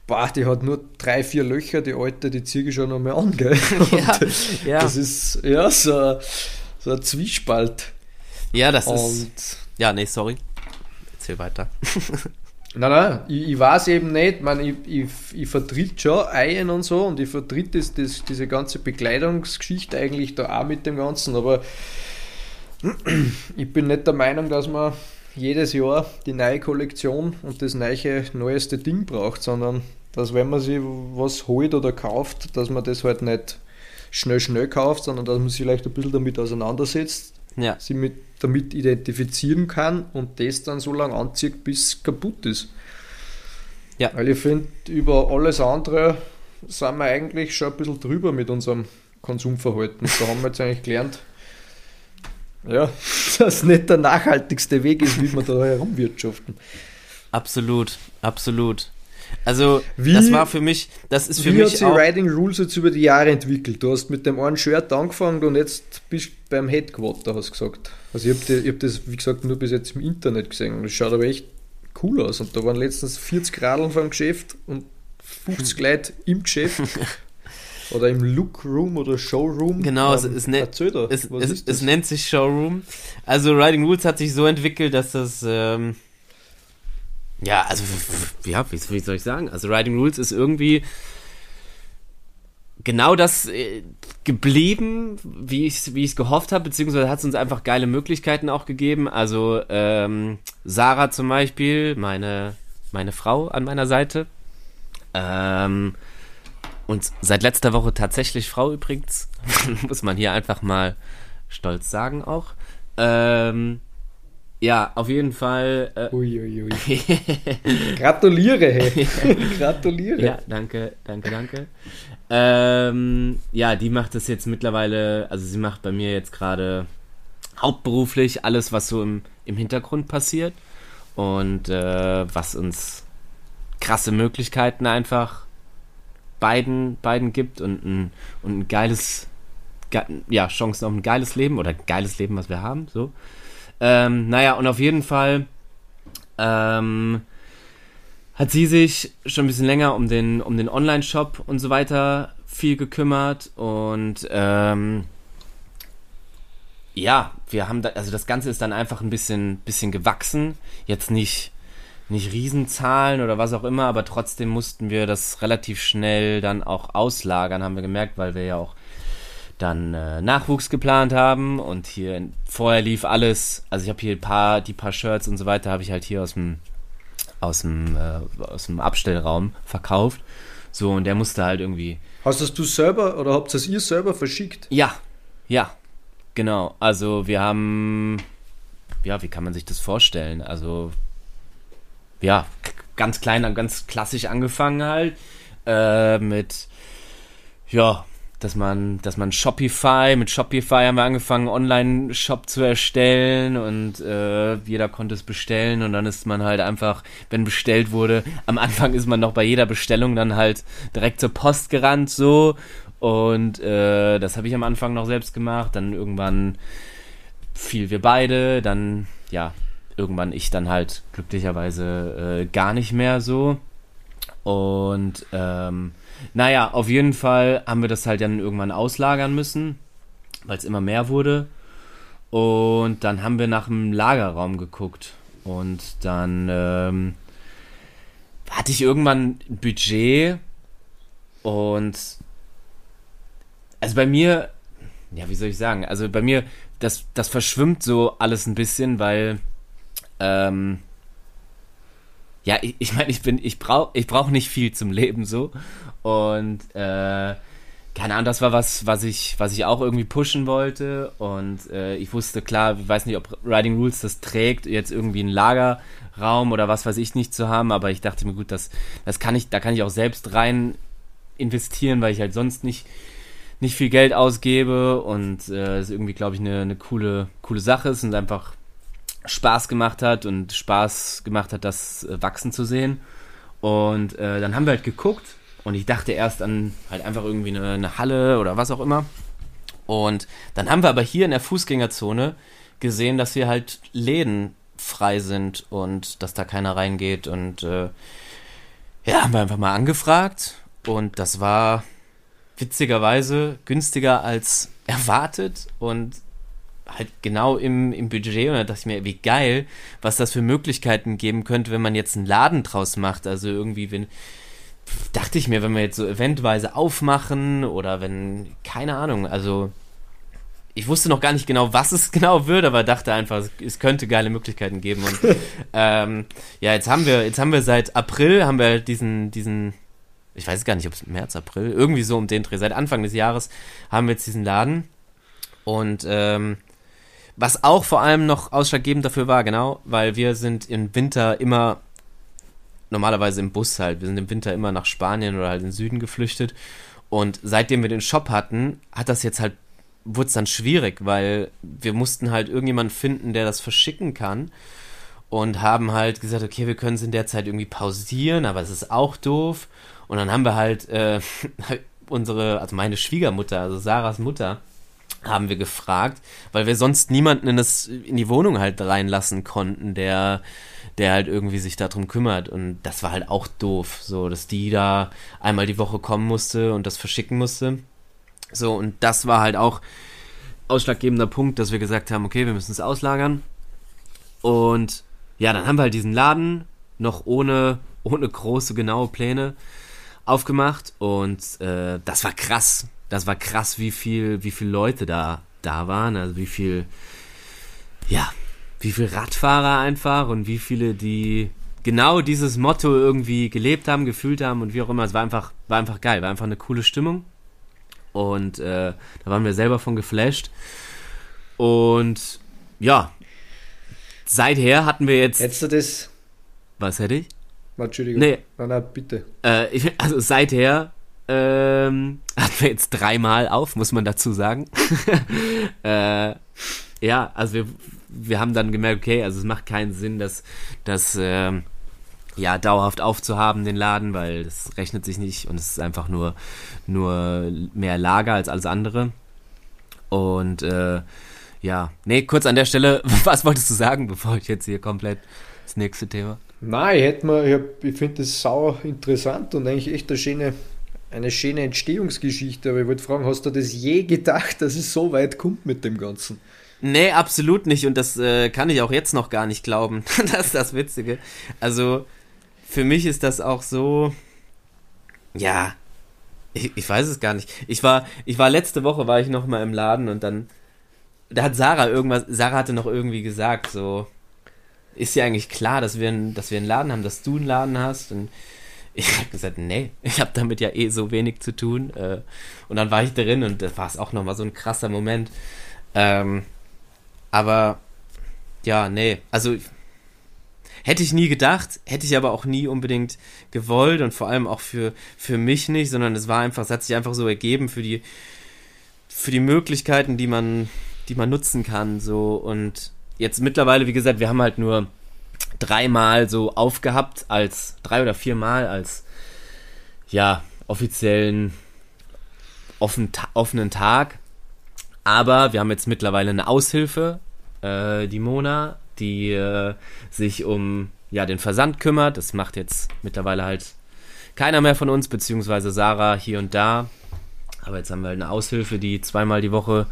boah, die hat nur drei, vier Löcher, die alte, die ziehe ich schon noch mal an, gell? Ja, ja. Das ist, ja, so, so ein Zwiespalt. Ja, das und, ist, ja, nee, sorry. Erzähl weiter. Nein, nein, ich, ich weiß eben nicht, man, ich, ich, ich vertritt schon Eien und so und ich vertritt das, das, diese ganze Bekleidungsgeschichte eigentlich da auch mit dem Ganzen, aber ich bin nicht der Meinung, dass man jedes Jahr die neue Kollektion und das neue, neueste Ding braucht, sondern dass wenn man sich was holt oder kauft, dass man das halt nicht schnell, schnell kauft, sondern dass man sich vielleicht ein bisschen damit auseinandersetzt, ja. sich mit, damit identifizieren kann und das dann so lange anzieht, bis es kaputt ist. Ja. Weil ich finde, über alles andere sind wir eigentlich schon ein bisschen drüber mit unserem Konsumverhalten. Da haben wir jetzt eigentlich gelernt, ja, dass nicht der nachhaltigste Weg ist, wie wir da herumwirtschaften. Absolut, absolut. Also, wie, das war für mich, das ist für wie mich. Wie hat sich Riding Rules jetzt über die Jahre entwickelt? Du hast mit dem einen Shirt angefangen und jetzt bist du beim Headquarter, hast du gesagt. Also, ich habe hab das, wie gesagt, nur bis jetzt im Internet gesehen. Das schaut aber echt cool aus. Und da waren letztens 40 Radeln vom Geschäft und 50 hm. Leute im Geschäft. Oder im Look Room oder Showroom. Genau, ähm, es, ne es, es, es, nennt sich Showroom. Also Riding Rules hat sich so entwickelt, dass das ähm, ja, also, ja, wie, wie, soll ich sagen? Also, Riding Rules ist irgendwie genau das äh, geblieben, wie ich es wie gehofft habe, beziehungsweise hat es uns einfach geile Möglichkeiten auch gegeben. Also, ähm, Sarah zum Beispiel, meine, meine Frau an meiner Seite. Ähm, und seit letzter Woche tatsächlich Frau übrigens, muss man hier einfach mal stolz sagen auch. Ähm, ja, auf jeden Fall. Äh, Uiuiui. Gratuliere, hey. Gratuliere. Ja, danke, danke, danke. Ähm, ja, die macht das jetzt mittlerweile, also sie macht bei mir jetzt gerade hauptberuflich alles, was so im, im Hintergrund passiert und äh, was uns krasse Möglichkeiten einfach beiden, beiden gibt und ein, und ein geiles, ge ja, Chancen auf ein geiles Leben oder geiles Leben, was wir haben, so. Ähm, naja, und auf jeden Fall ähm, hat sie sich schon ein bisschen länger um den, um den Online-Shop und so weiter viel gekümmert und ähm, ja, wir haben da, also das Ganze ist dann einfach ein bisschen, bisschen gewachsen. Jetzt nicht, nicht Riesenzahlen oder was auch immer, aber trotzdem mussten wir das relativ schnell dann auch auslagern, haben wir gemerkt, weil wir ja auch dann äh, Nachwuchs geplant haben und hier vorher lief alles, also ich habe hier ein paar, die paar Shirts und so weiter habe ich halt hier aus dem aus dem äh, aus dem Abstellraum verkauft. So und der musste halt irgendwie. Hast das du selber oder habt das ihr selber verschickt? Ja, ja, genau. Also wir haben, ja, wie kann man sich das vorstellen? Also ja, ganz klein, ganz klassisch angefangen halt äh, mit ja dass man, dass man Shopify, mit Shopify haben wir angefangen, Online-Shop zu erstellen und äh, jeder konnte es bestellen und dann ist man halt einfach, wenn bestellt wurde, am Anfang ist man noch bei jeder Bestellung dann halt direkt zur Post gerannt so. Und äh, das habe ich am Anfang noch selbst gemacht, dann irgendwann fiel wir beide, dann ja, irgendwann ich dann halt glücklicherweise äh, gar nicht mehr so. Und ähm, naja, auf jeden Fall haben wir das halt dann irgendwann auslagern müssen, weil es immer mehr wurde. Und dann haben wir nach einem Lagerraum geguckt. Und dann ähm, hatte ich irgendwann ein Budget. Und also bei mir, ja, wie soll ich sagen? Also bei mir, das, das verschwimmt so alles ein bisschen, weil ähm, ja, ich, ich meine, ich bin, ich brauche ich brauch nicht viel zum Leben so. Und äh, keine Ahnung, das war was, was ich, was ich auch irgendwie pushen wollte. Und äh, ich wusste klar, ich weiß nicht, ob Riding Rules das trägt, jetzt irgendwie einen Lagerraum oder was weiß ich nicht zu haben, aber ich dachte mir, gut, das, das kann ich, da kann ich auch selbst rein investieren, weil ich halt sonst nicht, nicht viel Geld ausgebe und äh, ist irgendwie, glaube ich, eine, eine coole, coole Sache ist und einfach Spaß gemacht hat und Spaß gemacht hat, das äh, wachsen zu sehen. Und äh, dann haben wir halt geguckt und ich dachte erst an halt einfach irgendwie eine, eine Halle oder was auch immer. Und dann haben wir aber hier in der Fußgängerzone gesehen, dass hier halt Läden frei sind und dass da keiner reingeht. Und äh, ja, haben wir einfach mal angefragt. Und das war witzigerweise günstiger als erwartet und halt genau im, im Budget und da dachte ich mir, wie geil, was das für Möglichkeiten geben könnte, wenn man jetzt einen Laden draus macht. Also irgendwie, wenn, dachte ich mir, wenn wir jetzt so eventweise aufmachen oder wenn, keine Ahnung, also ich wusste noch gar nicht genau, was es genau wird, aber dachte einfach, es könnte geile Möglichkeiten geben. Und ähm, ja, jetzt haben wir, jetzt haben wir seit April haben wir diesen, diesen, ich weiß gar nicht, ob es März, April, irgendwie so um den Dreh. Seit Anfang des Jahres haben wir jetzt diesen Laden. Und ähm, was auch vor allem noch ausschlaggebend dafür war, genau, weil wir sind im Winter immer normalerweise im Bus halt. Wir sind im Winter immer nach Spanien oder halt in den Süden geflüchtet. Und seitdem wir den Shop hatten, hat das jetzt halt, wurde es dann schwierig, weil wir mussten halt irgendjemanden finden, der das verschicken kann. Und haben halt gesagt, okay, wir können es in der Zeit irgendwie pausieren, aber es ist auch doof. Und dann haben wir halt äh, unsere, also meine Schwiegermutter, also Sarahs Mutter, haben wir gefragt, weil wir sonst niemanden in, das, in die Wohnung halt reinlassen konnten, der der halt irgendwie sich darum kümmert. Und das war halt auch doof, so, dass die da einmal die Woche kommen musste und das verschicken musste. So, und das war halt auch ausschlaggebender Punkt, dass wir gesagt haben, okay, wir müssen es auslagern. Und ja, dann haben wir halt diesen Laden noch ohne, ohne große, genaue Pläne aufgemacht und äh, das war krass. Das war krass, wie viel, wie viele Leute da, da waren, also wie viel, ja, wie viele Radfahrer einfach und wie viele, die genau dieses Motto irgendwie gelebt haben, gefühlt haben und wie auch immer. Es war einfach, war einfach geil, war einfach eine coole Stimmung. Und äh, da waren wir selber von geflasht. Und ja, seither hatten wir jetzt. Hättest du das? Was hätte ich? Entschuldigung. Nee. Nein, nein, bitte. Äh, ich, also seither ähm, hatten wir jetzt dreimal auf, muss man dazu sagen. äh, ja, also wir, wir haben dann gemerkt, okay, also es macht keinen Sinn, das, das ähm, ja, dauerhaft aufzuhaben, den Laden, weil das rechnet sich nicht und es ist einfach nur, nur mehr Lager als alles andere. Und äh, ja, nee, kurz an der Stelle, was wolltest du sagen, bevor ich jetzt hier komplett das nächste Thema? Nein, ich hätte mal, ich, ich finde das sau interessant und eigentlich echt eine schöne, eine schöne Entstehungsgeschichte. Aber ich wollte fragen, hast du das je gedacht, dass es so weit kommt mit dem Ganzen? Nee, absolut nicht. Und das äh, kann ich auch jetzt noch gar nicht glauben. das ist das Witzige. Also, für mich ist das auch so. Ja. Ich, ich weiß es gar nicht. Ich war, ich war letzte Woche war ich noch mal im Laden und dann. Da hat Sarah irgendwas. Sarah hatte noch irgendwie gesagt, so. Ist ja eigentlich klar, dass wir, dass wir einen Laden haben, dass du einen Laden hast. Und ich habe gesagt, nee, ich habe damit ja eh so wenig zu tun. Äh, und dann war ich drin und das war es auch nochmal so ein krasser Moment. Ähm, aber ja, nee, also hätte ich nie gedacht, hätte ich aber auch nie unbedingt gewollt und vor allem auch für, für mich nicht, sondern es war einfach, es hat sich einfach so ergeben für die, für die Möglichkeiten, die man, die man nutzen kann, so und jetzt mittlerweile, wie gesagt, wir haben halt nur dreimal so aufgehabt als, drei oder viermal als, ja, offiziellen offen, offenen Tag aber wir haben jetzt mittlerweile eine Aushilfe, äh, die Mona, die äh, sich um ja, den Versand kümmert. Das macht jetzt mittlerweile halt keiner mehr von uns, beziehungsweise Sarah hier und da. Aber jetzt haben wir halt eine Aushilfe, die zweimal die Woche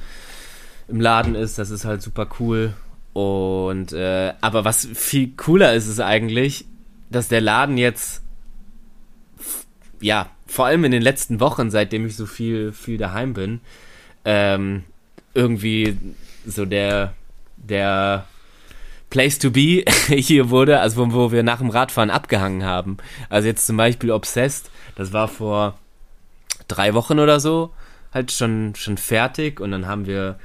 im Laden ist. Das ist halt super cool. Und äh, aber was viel cooler ist, ist eigentlich, dass der Laden jetzt ja vor allem in den letzten Wochen, seitdem ich so viel viel daheim bin, ähm, irgendwie so der, der Place to be hier wurde, also wo, wir nach dem Radfahren abgehangen haben. Also jetzt zum Beispiel Obsessed, das war vor drei Wochen oder so, halt schon, schon fertig und dann haben wir,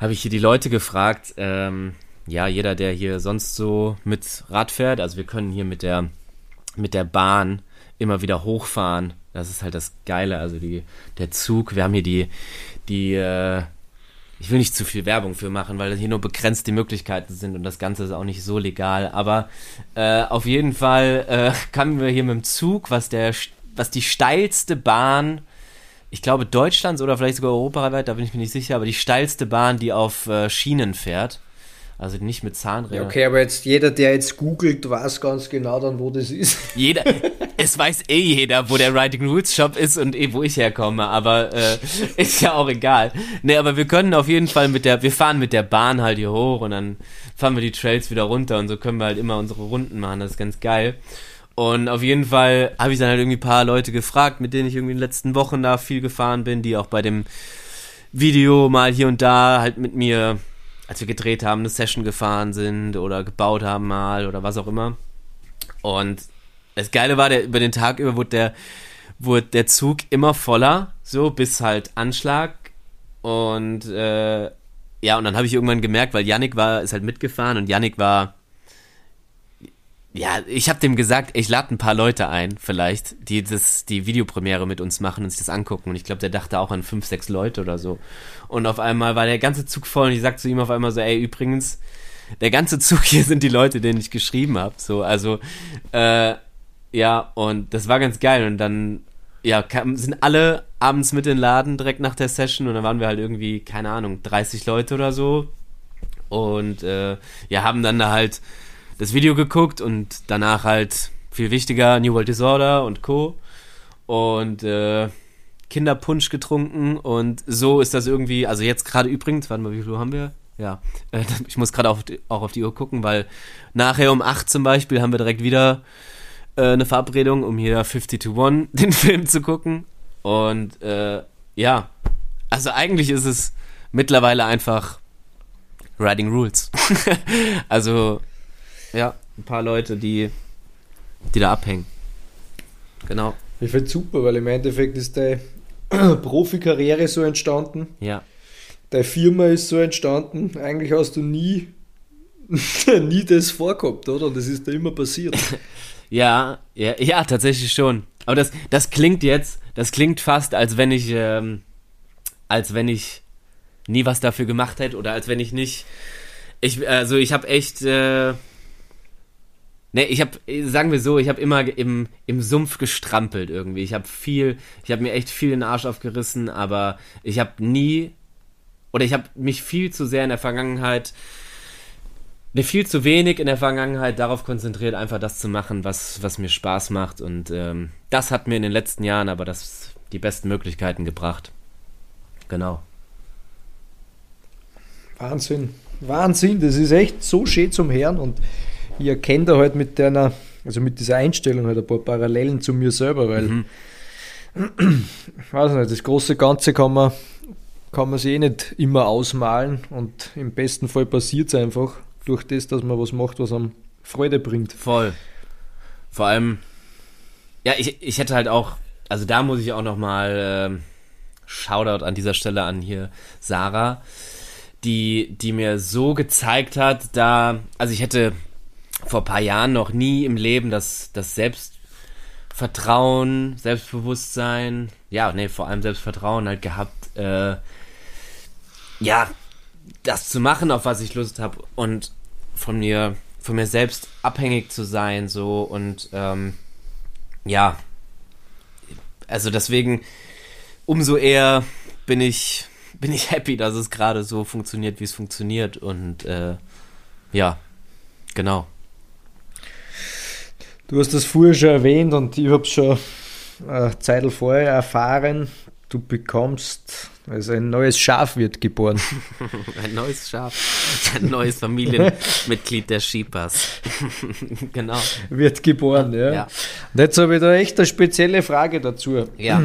habe ich hier die Leute gefragt, ähm, ja, jeder, der hier sonst so mit Rad fährt, also wir können hier mit der, mit der Bahn immer wieder hochfahren. Das ist halt das Geile, also die, der Zug, wir haben hier die, die, äh, ich will nicht zu viel Werbung für machen, weil hier nur begrenzt die Möglichkeiten sind und das Ganze ist auch nicht so legal. Aber äh, auf jeden Fall äh, kamen wir hier mit dem Zug, was der, was die steilste Bahn, ich glaube Deutschlands oder vielleicht sogar europaweit, da bin ich mir nicht sicher, aber die steilste Bahn, die auf äh, Schienen fährt. Also nicht mit Zahnrädern. Okay, aber jetzt jeder, der jetzt googelt, weiß ganz genau dann, wo das ist. Jeder, es weiß eh jeder, wo der Writing Roots Shop ist und eh, wo ich herkomme, aber äh, ist ja auch egal. Ne, aber wir können auf jeden Fall mit der, wir fahren mit der Bahn halt hier hoch und dann fahren wir die Trails wieder runter und so können wir halt immer unsere Runden machen, das ist ganz geil. Und auf jeden Fall habe ich dann halt irgendwie ein paar Leute gefragt, mit denen ich irgendwie in den letzten Wochen da viel gefahren bin, die auch bei dem Video mal hier und da halt mit mir als wir gedreht haben, eine Session gefahren sind oder gebaut haben mal oder was auch immer. Und das Geile war, der, über den Tag über wurde der, wurde der Zug immer voller, so bis halt Anschlag. Und äh, ja, und dann habe ich irgendwann gemerkt, weil Yannick war, ist halt mitgefahren und Yannick war ja, ich habe dem gesagt, ich lade ein paar Leute ein, vielleicht, die das, die Videopremiere mit uns machen und sich das angucken. Und ich glaube, der dachte auch an fünf, sechs Leute oder so. Und auf einmal war der ganze Zug voll und ich sag zu ihm auf einmal so, ey, übrigens, der ganze Zug hier sind die Leute, denen ich geschrieben habe. So, also, äh, ja, und das war ganz geil. Und dann, ja, kam, sind alle abends mit in den Laden direkt nach der Session und dann waren wir halt irgendwie, keine Ahnung, 30 Leute oder so. Und äh, ja, haben dann da halt das Video geguckt und danach halt viel wichtiger New World Disorder und Co. Und äh, Kinderpunsch getrunken und so ist das irgendwie, also jetzt gerade übrigens, warte mal, wie viel Uhr haben wir? Ja, äh, ich muss gerade auch, auf die Uhr gucken, weil nachher um 8 zum Beispiel haben wir direkt wieder äh, eine Verabredung, um hier 50 to 1 den Film zu gucken. Und äh, ja, also eigentlich ist es mittlerweile einfach Writing Rules. also ja, ein paar Leute, die, die da abhängen. Genau. Ich finde es super, weil im Endeffekt ist deine Profikarriere so entstanden. Ja. Deine Firma ist so entstanden. Eigentlich hast du nie, nie das vorgehabt, oder? Das ist da immer passiert. ja, ja, ja, tatsächlich schon. Aber das, das klingt jetzt, das klingt fast, als wenn ich, ähm, als wenn ich nie was dafür gemacht hätte oder als wenn ich nicht. Ich, also ich habe echt. Äh, Ne, ich habe, sagen wir so, ich habe immer im, im Sumpf gestrampelt irgendwie. Ich habe viel, ich habe mir echt viel den Arsch aufgerissen, aber ich habe nie, oder ich habe mich viel zu sehr in der Vergangenheit, ne, viel zu wenig in der Vergangenheit darauf konzentriert, einfach das zu machen, was, was mir Spaß macht. Und ähm, das hat mir in den letzten Jahren aber das, die besten Möglichkeiten gebracht. Genau. Wahnsinn. Wahnsinn, das ist echt so schön zum Hören und ich erkenne da halt mit deiner, also mit dieser Einstellung halt ein paar Parallelen zu mir selber, weil mhm. ich weiß nicht, das große Ganze kann man, kann man sich eh nicht immer ausmalen und im besten Fall passiert es einfach durch das, dass man was macht, was einem Freude bringt. Voll. Vor allem, ja, ich, ich hätte halt auch, also da muss ich auch nochmal äh, Shoutout an dieser Stelle an hier Sarah, die, die mir so gezeigt hat, da, also ich hätte vor ein paar Jahren noch nie im Leben das, das Selbstvertrauen, Selbstbewusstsein, ja, nee, vor allem Selbstvertrauen halt gehabt, äh, ja, das zu machen, auf was ich Lust habe und von mir, von mir selbst abhängig zu sein, so und ähm, ja, also deswegen umso eher bin ich bin ich happy, dass es gerade so funktioniert, wie es funktioniert und äh, ja, genau. Du hast das vorher schon erwähnt und ich habe es schon eine Zeit vorher erfahren. Du bekommst, also ein neues Schaf wird geboren. ein neues Schaf, ein neues Familienmitglied der Schipas. genau. Wird geboren, ja. ja. Und jetzt habe ich da echt eine spezielle Frage dazu. Ja.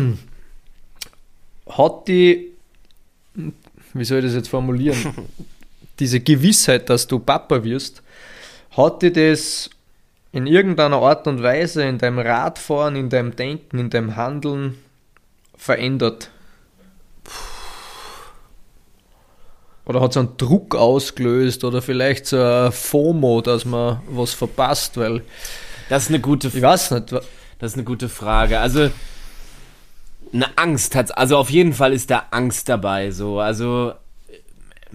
Hat die, wie soll ich das jetzt formulieren, diese Gewissheit, dass du Papa wirst, hat die das in irgendeiner Art und Weise in deinem Radfahren, in deinem Denken, in deinem Handeln verändert? Oder hat es einen Druck ausgelöst oder vielleicht so ein FOMO, dass man was verpasst? Weil das ist eine gute Frage. Ich weiß nicht. Das ist eine gute Frage. Also eine Angst hat also auf jeden Fall ist da Angst dabei. So, also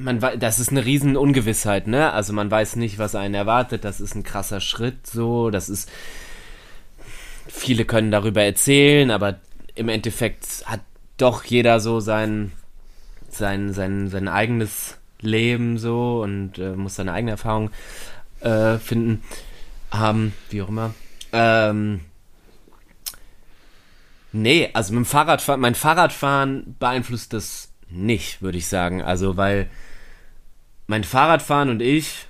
man das ist eine riesen Ungewissheit, ne? Also man weiß nicht, was einen erwartet, das ist ein krasser Schritt so, das ist viele können darüber erzählen, aber im Endeffekt hat doch jeder so sein sein sein sein eigenes Leben so und äh, muss seine eigene Erfahrung äh, finden haben, wie auch immer. Ähm, nee, also mit dem Fahrradfahren, mein Fahrradfahren beeinflusst das nicht, würde ich sagen. Also, weil mein Fahrradfahren und ich.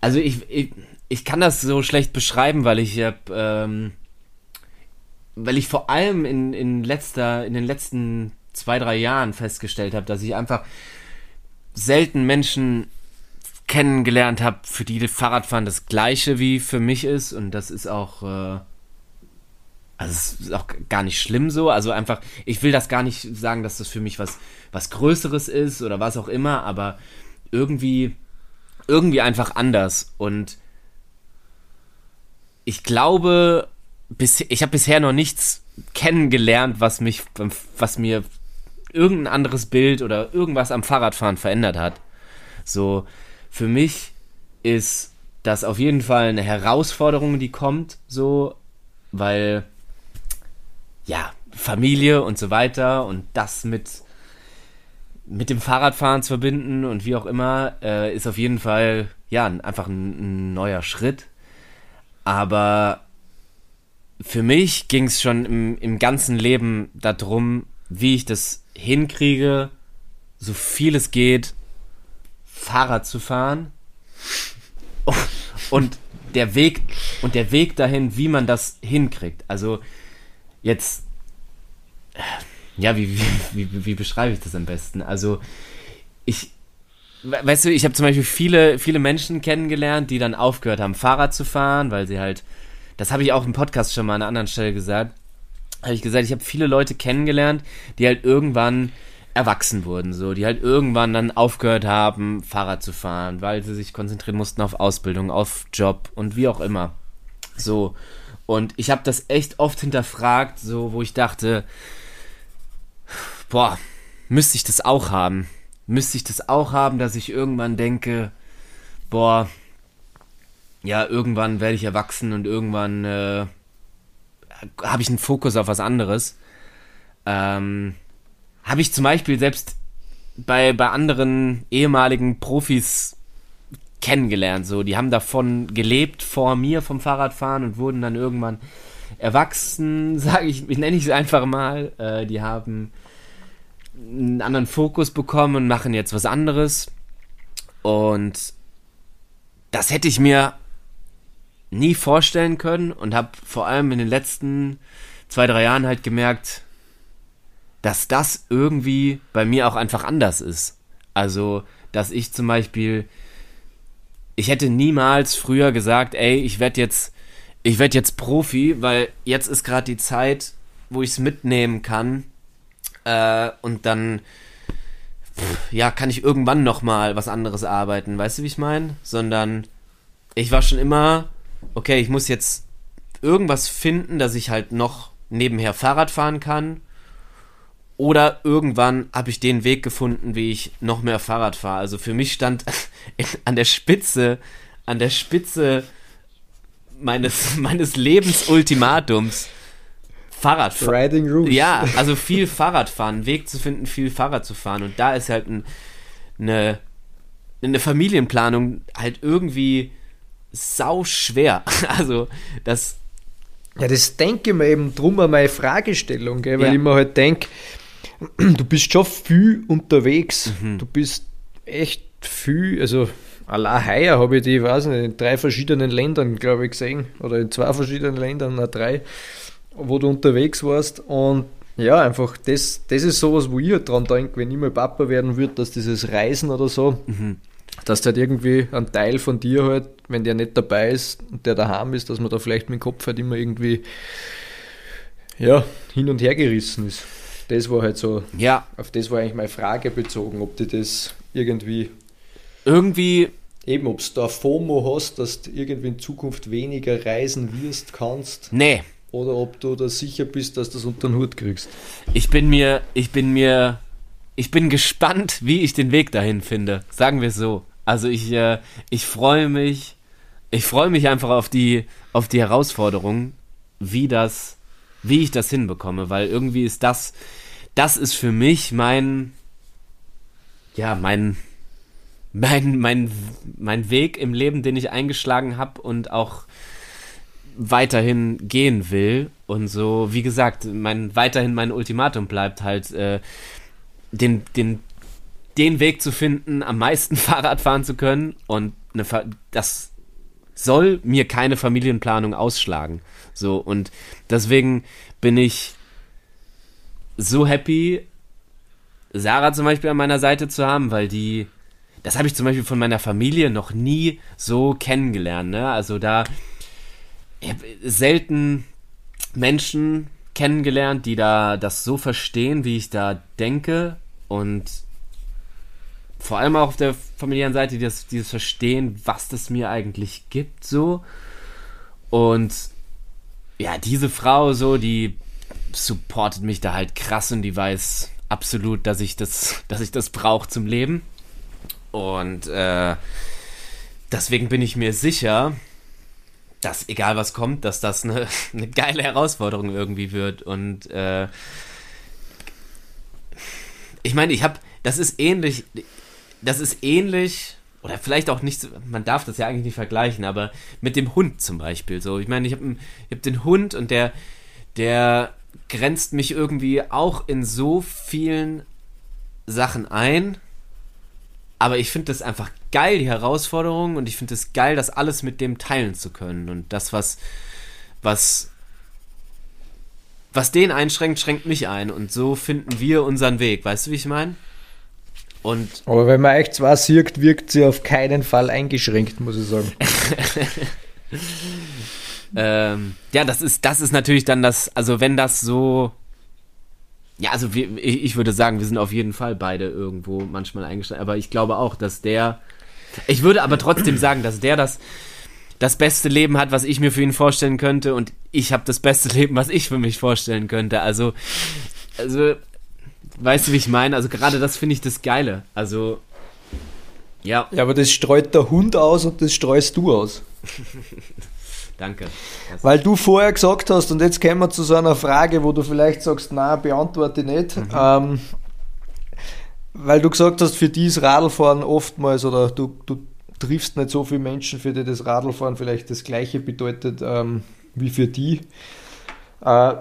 Also, ich, ich, ich kann das so schlecht beschreiben, weil ich hab, ähm, weil ich vor allem in, in letzter, in den letzten zwei, drei Jahren festgestellt habe, dass ich einfach selten Menschen kennengelernt habe, für die Fahrradfahren das gleiche wie für mich ist und das ist auch äh, also es ist auch gar nicht schlimm so, also einfach ich will das gar nicht sagen, dass das für mich was was größeres ist oder was auch immer, aber irgendwie irgendwie einfach anders und ich glaube, bis, ich habe bisher noch nichts kennengelernt, was mich, was mir irgendein anderes Bild oder irgendwas am Fahrradfahren verändert hat. So, für mich ist das auf jeden Fall eine Herausforderung, die kommt, so, weil, ja, Familie und so weiter und das mit, mit dem Fahrradfahren zu verbinden und wie auch immer, äh, ist auf jeden Fall, ja, einfach ein, ein neuer Schritt. Aber für mich ging es schon im, im ganzen Leben darum, wie ich das hinkriege, so viel es geht, Fahrrad zu fahren und der Weg und der Weg dahin, wie man das hinkriegt. Also jetzt ja, wie, wie, wie, wie beschreibe ich das am besten? Also ich weißt du, ich habe zum Beispiel viele, viele Menschen kennengelernt, die dann aufgehört haben, Fahrrad zu fahren, weil sie halt, das habe ich auch im Podcast schon mal an einer anderen Stelle gesagt, habe ich gesagt, ich habe viele Leute kennengelernt, die halt irgendwann erwachsen wurden, so, die halt irgendwann dann aufgehört haben, Fahrrad zu fahren, weil sie sich konzentrieren mussten auf Ausbildung, auf Job und wie auch immer. So. Und ich habe das echt oft hinterfragt, so, wo ich dachte, boah, müsste ich das auch haben? Müsste ich das auch haben, dass ich irgendwann denke, boah, ja, irgendwann werde ich erwachsen und irgendwann äh, habe ich einen Fokus auf was anderes. Ähm, habe ich zum Beispiel selbst bei, bei anderen ehemaligen Profis kennengelernt. So, die haben davon gelebt vor mir vom Fahrradfahren und wurden dann irgendwann erwachsen, sage ich, ich nenne ich es einfach mal. Äh, die haben einen anderen Fokus bekommen und machen jetzt was anderes. Und das hätte ich mir nie vorstellen können und habe vor allem in den letzten zwei, drei Jahren halt gemerkt, dass das irgendwie bei mir auch einfach anders ist. Also, dass ich zum Beispiel, ich hätte niemals früher gesagt, ey, ich werde jetzt, ich werde jetzt Profi, weil jetzt ist gerade die Zeit, wo ich es mitnehmen kann äh, und dann, pff, ja, kann ich irgendwann noch mal was anderes arbeiten. Weißt du, wie ich meine? Sondern ich war schon immer, okay, ich muss jetzt irgendwas finden, dass ich halt noch nebenher Fahrrad fahren kann oder irgendwann habe ich den Weg gefunden, wie ich noch mehr Fahrrad fahre. Also für mich stand an der Spitze, an der Spitze meines, meines Lebensultimatums Fahrradfahren. Riding Rules. Ja, also viel Fahrradfahren, einen Weg zu finden, viel Fahrrad zu fahren. Und da ist halt ein, eine, eine Familienplanung halt irgendwie sau schwer. Also das. Ja, das denke ich mir eben drum an meine Fragestellung, gell? weil ja. ich mir halt denke, du bist schon viel unterwegs. Mhm. Du bist echt viel, also allein heuer habe ich die, ich weiß nicht, in drei verschiedenen Ländern, glaube ich, gesehen. Oder in zwei verschiedenen Ländern, na drei, wo du unterwegs warst. Und ja, einfach, das, das ist sowas, wo ich halt dran denke, wenn ich mal Papa werden würde, dass dieses Reisen oder so, mhm. dass halt irgendwie ein Teil von dir halt, wenn der nicht dabei ist und der daheim ist, dass man da vielleicht mit dem Kopf halt immer irgendwie ja, hin und her gerissen ist. Das war halt so, Ja, auf das war eigentlich meine Frage bezogen, ob du das irgendwie, irgendwie, eben ob du da FOMO hast, dass du irgendwie in Zukunft weniger reisen wirst, kannst, nee, oder ob du da sicher bist, dass du das unter den Hut kriegst. ich bin mir, ich bin mir, ich bin gespannt, wie ich den Weg dahin finde. Sagen wir es so. Also ich, äh, ich freue mich, ich freue mich einfach auf die, auf die Herausforderung, wie das, wie ich das hinbekomme, weil irgendwie ist das, das ist für mich mein, ja, mein, mein, mein, mein Weg im Leben, den ich eingeschlagen habe und auch weiterhin gehen will. Und so, wie gesagt, mein, weiterhin mein Ultimatum bleibt halt, äh, den, den, den Weg zu finden, am meisten Fahrrad fahren zu können. Und eine, das soll mir keine Familienplanung ausschlagen. So, und deswegen bin ich so happy, Sarah zum Beispiel an meiner Seite zu haben, weil die, das habe ich zum Beispiel von meiner Familie noch nie so kennengelernt. Ne? Also da selten Menschen kennengelernt, die da das so verstehen, wie ich da denke und vor allem auch auf der familiären Seite, die dieses Verstehen, was das mir eigentlich gibt, so. Und ja, diese Frau so, die supportet mich da halt krass und die weiß absolut, dass ich das, dass ich das brauche zum Leben. Und äh, deswegen bin ich mir sicher, dass egal was kommt, dass das eine, eine geile Herausforderung irgendwie wird. Und äh, ich meine, ich habe, das ist ähnlich, das ist ähnlich, oder vielleicht auch nicht, man darf das ja eigentlich nicht vergleichen, aber mit dem Hund zum Beispiel. So, ich meine, ich habe hab den Hund und der, der grenzt mich irgendwie auch in so vielen Sachen ein. Aber ich finde das einfach geil, die Herausforderung, und ich finde es geil, das alles mit dem teilen zu können. Und das, was, was, was den einschränkt, schränkt mich ein. Und so finden wir unseren Weg. Weißt du, wie ich meine? Und Aber wenn man euch zwar sieht, wirkt sie auf keinen Fall eingeschränkt, muss ich sagen. ähm, ja, das ist, das ist natürlich dann das, also wenn das so. Ja, also wir, ich, ich würde sagen, wir sind auf jeden Fall beide irgendwo manchmal eingestellt. Aber ich glaube auch, dass der. Ich würde aber trotzdem sagen, dass der das, das beste Leben hat, was ich mir für ihn vorstellen könnte. Und ich habe das beste Leben, was ich für mich vorstellen könnte. Also, also, weißt du, wie ich meine? Also gerade das finde ich das Geile. Also, ja, Ja, aber das streut der Hund aus und das streust du aus. danke. Das, Weil du vorher gesagt hast, und jetzt kommen wir zu so einer Frage, wo du vielleicht sagst, na, beantworte ich nicht. Ähm, weil du gesagt hast, für die ist Radlfahren oftmals, oder du, du triffst nicht so viele Menschen, für die das Radlfahren vielleicht das gleiche bedeutet ähm, wie für die. Äh,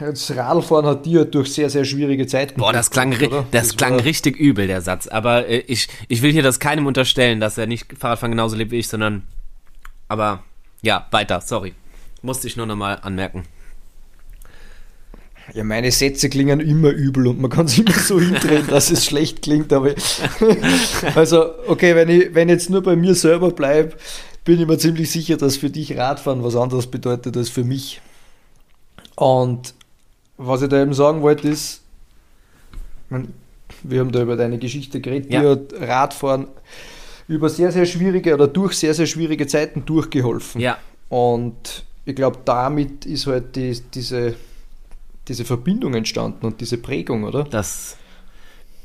das Radlfahren hat dir durch sehr, sehr schwierige Zeiten. Boah, das klang, oder? das klang war- richtig übel, der Satz. Aber äh, ich, ich will hier das keinem unterstellen, dass er nicht Fahrradfahren genauso lebt wie ich, sondern. Aber ja, weiter, sorry. Musste ich nur nochmal anmerken. Ja, meine Sätze klingen immer übel und man kann es immer so hindrehen, dass es schlecht klingt. Aber also, okay, wenn ich, wenn ich jetzt nur bei mir selber bleibe, bin ich mir ziemlich sicher, dass für dich Radfahren was anderes bedeutet als für mich. Und was ich da eben sagen wollte, ist, wir haben da über deine Geschichte geredet, Ja. dir hat Radfahren über sehr, sehr schwierige oder durch sehr, sehr schwierige Zeiten durchgeholfen. Ja, Und ich glaube, damit ist halt die, diese, diese Verbindung entstanden und diese Prägung, oder? das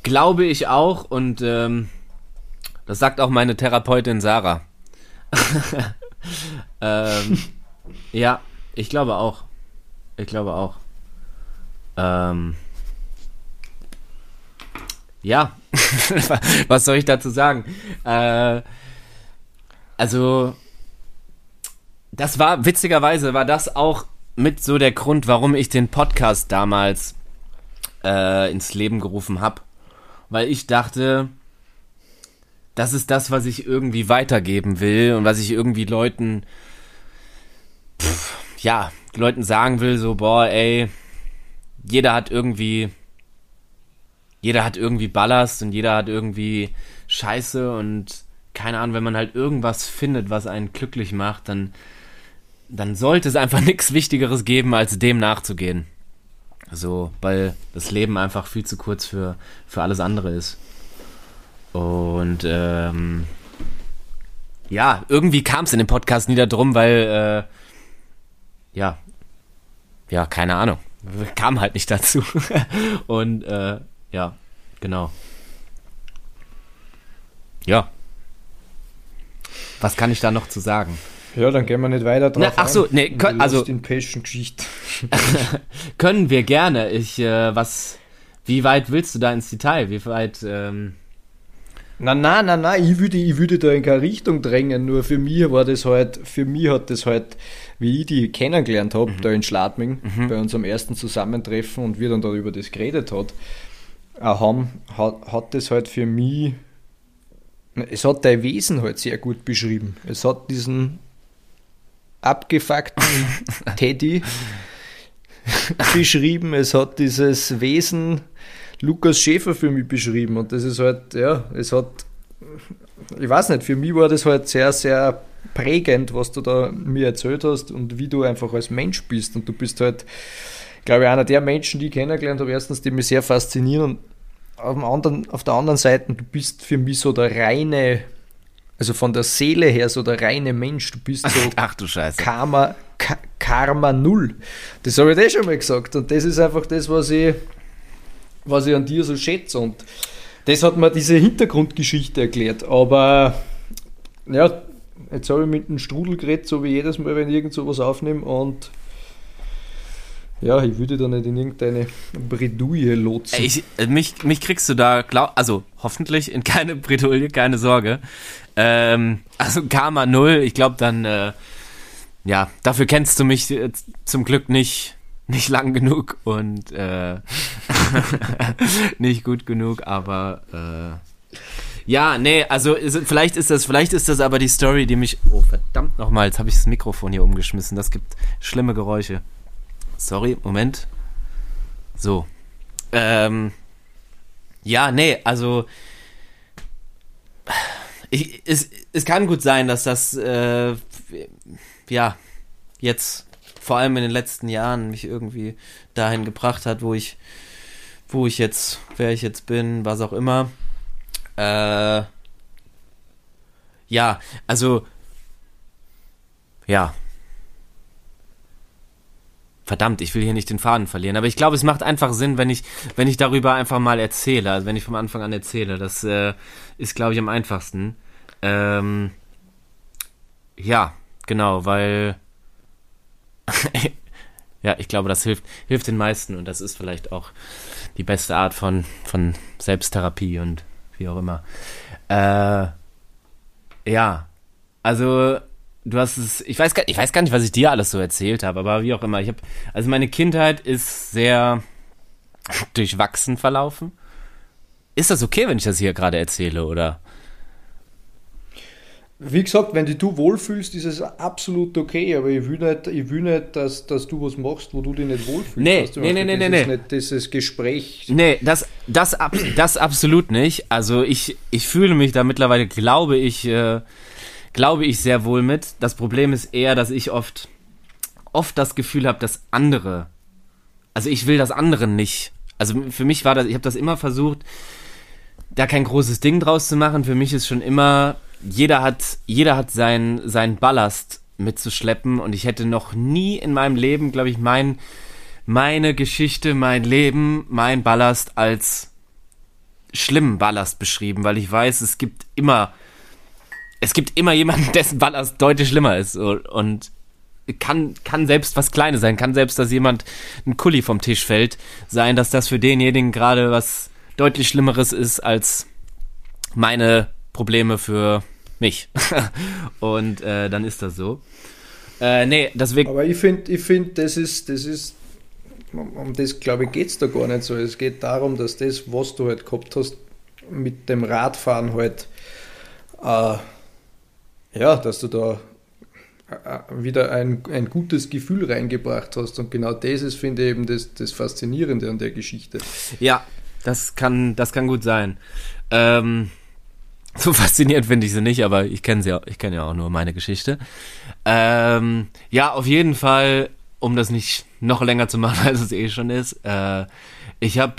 glaube ich auch und ähm, das sagt auch meine Therapeutin Sarah. ähm, ja, ich glaube auch. Ich glaube auch. Ähm, ja, was soll ich dazu sagen? Äh, also, das war, witzigerweise war das auch mit so der Grund, warum ich den Podcast damals äh, ins Leben gerufen habe. Weil ich dachte, das ist das, was ich irgendwie weitergeben will und was ich irgendwie Leuten, pff, ja, Leuten sagen will, so, boah, ey, jeder hat irgendwie, jeder hat irgendwie Ballast und jeder hat irgendwie Scheiße und keine Ahnung, wenn man halt irgendwas findet, was einen glücklich macht, dann, dann sollte es einfach nichts Wichtigeres geben, als dem nachzugehen. So, weil das Leben einfach viel zu kurz für, für alles andere ist. Und ähm, ja, irgendwie kam es in dem Podcast nie darum, weil äh, ja, ja, keine Ahnung. Kam halt nicht dazu. Und äh, ja, genau. Ja. Was kann ich da noch zu sagen? Ja, dann gehen wir nicht weiter drauf. Na, ach so, nee, können, also können wir gerne. Ich äh, was wie weit willst du da ins Detail? Wie weit ähm na, na, na, na, ich würde, ich würde da in keine Richtung drängen, nur für mich war das halt, für mich hat das halt, wie ich die kennengelernt habe, mhm. da in Schladming, mhm. bei unserem ersten Zusammentreffen und wir dann darüber das geredet hat, haben, hat, hat das halt für mich, es hat dein Wesen halt sehr gut beschrieben. Es hat diesen abgefuckten Teddy beschrieben, es hat dieses Wesen, Lukas Schäfer für mich beschrieben. Und das ist halt, ja, es hat, ich weiß nicht, für mich war das halt sehr, sehr prägend, was du da mir erzählt hast und wie du einfach als Mensch bist. Und du bist halt, glaube ich, einer der Menschen, die ich kennengelernt habe, erstens, die mich sehr faszinieren und auf, dem anderen, auf der anderen Seite, du bist für mich so der reine, also von der Seele her so der reine Mensch. Du bist so Ach du Scheiße. Karma, Karma Null. Das habe ich dir schon mal gesagt. Und das ist einfach das, was ich was ich an dir so schätze. Und das hat mir diese Hintergrundgeschichte erklärt. Aber ja, jetzt habe ich mit dem Strudel geredet, so wie jedes Mal, wenn ich irgend sowas aufnehme. Und ja, ich würde da nicht in irgendeine Bredouille lotsen. Ich, äh, mich, mich kriegst du da, glaub, also hoffentlich in keine Bredouille, keine Sorge. Ähm, also Karma null, ich glaube dann, äh, ja, dafür kennst du mich äh, zum Glück nicht nicht lang genug und äh, nicht gut genug, aber äh, ja, nee, also ist, vielleicht ist das, vielleicht ist das aber die Story, die mich. Oh, verdammt nochmal, jetzt habe ich das Mikrofon hier umgeschmissen. Das gibt schlimme Geräusche. Sorry, Moment. So. Ähm, ja, nee, also. Ich, es, es kann gut sein, dass das, äh, ja, jetzt vor allem in den letzten Jahren mich irgendwie dahin gebracht hat, wo ich, wo ich jetzt, wer ich jetzt bin, was auch immer. Äh, ja, also, ja. Verdammt, ich will hier nicht den Faden verlieren, aber ich glaube, es macht einfach Sinn, wenn ich, wenn ich darüber einfach mal erzähle, also wenn ich vom Anfang an erzähle. Das äh, ist, glaube ich, am einfachsten. Ähm, ja, genau, weil ja, ich glaube, das hilft, hilft den meisten und das ist vielleicht auch die beste Art von, von Selbsttherapie und wie auch immer. Äh, ja, also du hast es, ich weiß, gar, ich weiß gar nicht, was ich dir alles so erzählt habe, aber wie auch immer. Ich habe, also meine Kindheit ist sehr durchwachsen verlaufen. Ist das okay, wenn ich das hier gerade erzähle, oder? Wie gesagt, wenn dich du wohlfühlst, ist es absolut okay, aber ich will nicht, ich will nicht dass, dass du was machst, wo du dich nicht wohlfühlst. Nee, nee, nee, nee, nee, nee. Nicht dieses Gespräch. Nee, das, das, das absolut nicht. Also ich, ich fühle mich da mittlerweile, glaube ich, äh, glaube ich sehr wohl mit. Das Problem ist eher, dass ich oft, oft das Gefühl habe, dass andere, also ich will das anderen nicht. Also für mich war das, ich habe das immer versucht, da kein großes Ding draus zu machen. Für mich ist schon immer jeder hat, jeder hat seinen sein Ballast mitzuschleppen und ich hätte noch nie in meinem Leben, glaube ich, mein, meine Geschichte, mein Leben, mein Ballast als schlimmen Ballast beschrieben, weil ich weiß, es gibt immer, es gibt immer jemanden, dessen Ballast deutlich schlimmer ist und kann, kann selbst was Kleines sein, kann selbst, dass jemand ein Kulli vom Tisch fällt, sein, dass das für denjenigen gerade was deutlich Schlimmeres ist als meine Probleme für mich. und äh, dann ist das so. Äh, nee, deswegen. Aber ich finde, ich find, das ist, das ist, um das glaube ich geht es da gar nicht so. Es geht darum, dass das, was du halt gehabt hast, mit dem Radfahren halt, äh, ja, dass du da äh, wieder ein, ein gutes Gefühl reingebracht hast. Und genau das ist, finde ich, eben das, das Faszinierende an der Geschichte. Ja, das kann, das kann gut sein. Ähm, so faszinierend finde ich sie nicht, aber ich kenne sie, ich kenne ja auch nur meine Geschichte. Ähm, ja, auf jeden Fall, um das nicht noch länger zu machen, als es eh schon ist. Äh, ich habe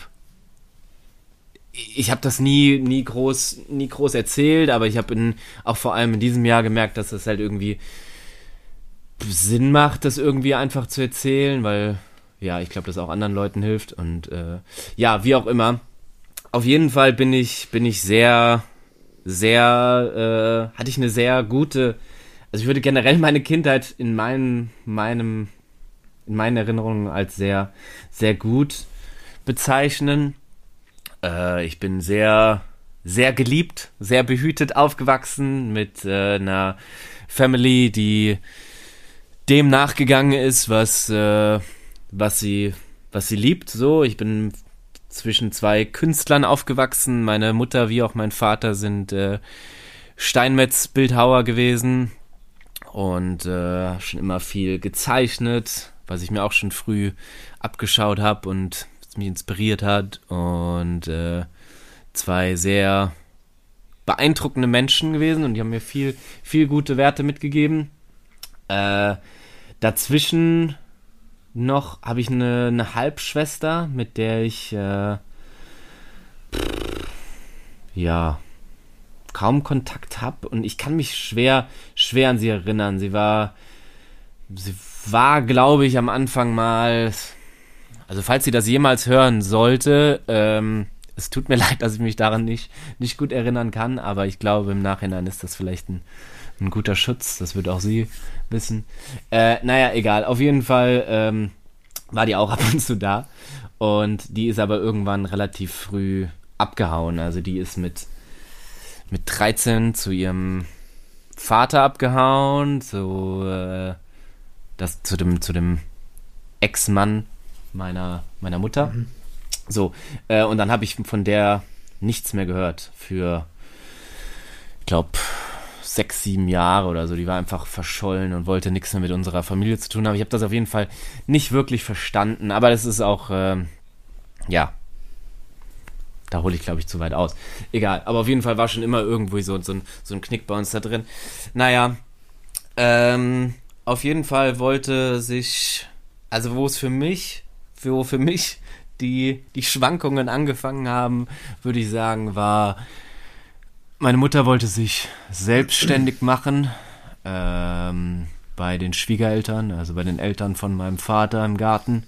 ich habe das nie nie groß nie groß erzählt, aber ich habe auch vor allem in diesem Jahr gemerkt, dass es halt irgendwie Sinn macht, das irgendwie einfach zu erzählen, weil ja, ich glaube, das auch anderen Leuten hilft und äh, ja, wie auch immer. Auf jeden Fall bin ich bin ich sehr sehr äh, hatte ich eine sehr gute also ich würde generell meine Kindheit in meinem meinem in meinen Erinnerungen als sehr sehr gut bezeichnen. Äh, ich bin sehr sehr geliebt, sehr behütet aufgewachsen mit äh, einer Family, die dem nachgegangen ist, was, äh, was sie, was sie liebt. So, ich bin zwischen zwei Künstlern aufgewachsen. Meine Mutter wie auch mein Vater sind äh, Steinmetz-Bildhauer gewesen und äh, schon immer viel gezeichnet, was ich mir auch schon früh abgeschaut habe und mich inspiriert hat. Und äh, zwei sehr beeindruckende Menschen gewesen und die haben mir viel, viel gute Werte mitgegeben. Äh, Dazwischen noch habe ich eine, eine, Halbschwester, mit der ich äh, ja kaum Kontakt habe und ich kann mich schwer schwer an sie erinnern. Sie war sie war glaube ich am Anfang mal also falls sie das jemals hören sollte, ähm, es tut mir leid, dass ich mich daran nicht nicht gut erinnern kann, aber ich glaube im Nachhinein ist das vielleicht ein ein guter Schutz, das wird auch sie wissen. Äh, naja, egal. Auf jeden Fall ähm, war die auch ab und zu da. Und die ist aber irgendwann relativ früh abgehauen. Also die ist mit, mit 13 zu ihrem Vater abgehauen, zu, äh, das, zu dem, zu dem Ex-Mann meiner, meiner Mutter. Mhm. So, äh, und dann habe ich von der nichts mehr gehört für, ich glaube, sechs, sieben Jahre oder so. Die war einfach verschollen und wollte nichts mehr mit unserer Familie zu tun haben. Ich habe das auf jeden Fall nicht wirklich verstanden, aber das ist auch, äh, ja, da hole ich, glaube ich, zu weit aus. Egal, aber auf jeden Fall war schon immer irgendwo so, so, ein, so ein Knick bei uns da drin. Naja, ähm, auf jeden Fall wollte sich, also wo es für mich, wo für mich die, die Schwankungen angefangen haben, würde ich sagen, war meine Mutter wollte sich selbstständig machen ähm, bei den Schwiegereltern, also bei den Eltern von meinem Vater im Garten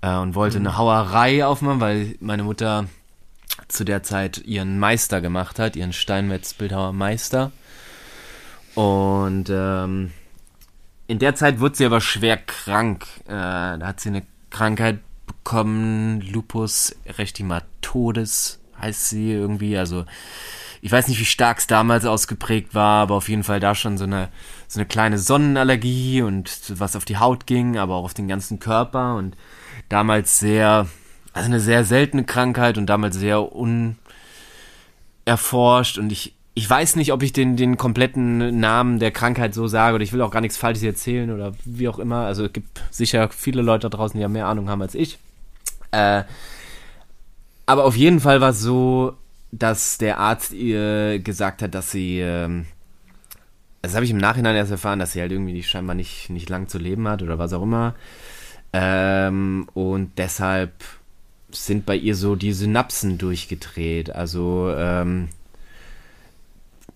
äh, und wollte mhm. eine Hauerei aufmachen, weil meine Mutter zu der Zeit ihren Meister gemacht hat, ihren Steinmetz-Bildhauermeister. Und ähm, in der Zeit wurde sie aber schwer krank. Äh, da hat sie eine Krankheit bekommen, Lupus erythematodes heißt sie irgendwie, also ich weiß nicht, wie stark es damals ausgeprägt war, aber auf jeden Fall da schon so eine, so eine kleine Sonnenallergie und was auf die Haut ging, aber auch auf den ganzen Körper und damals sehr, also eine sehr seltene Krankheit und damals sehr unerforscht und ich, ich weiß nicht, ob ich den, den kompletten Namen der Krankheit so sage oder ich will auch gar nichts Falsches erzählen oder wie auch immer. Also es gibt sicher viele Leute da draußen, die ja mehr Ahnung haben als ich. Äh, aber auf jeden Fall war es so, dass der Arzt ihr gesagt hat, dass sie, ähm, das habe ich im Nachhinein erst erfahren, dass sie halt irgendwie scheinbar nicht, nicht lang zu leben hat oder was auch immer. Ähm, und deshalb sind bei ihr so die Synapsen durchgedreht. Also, ähm,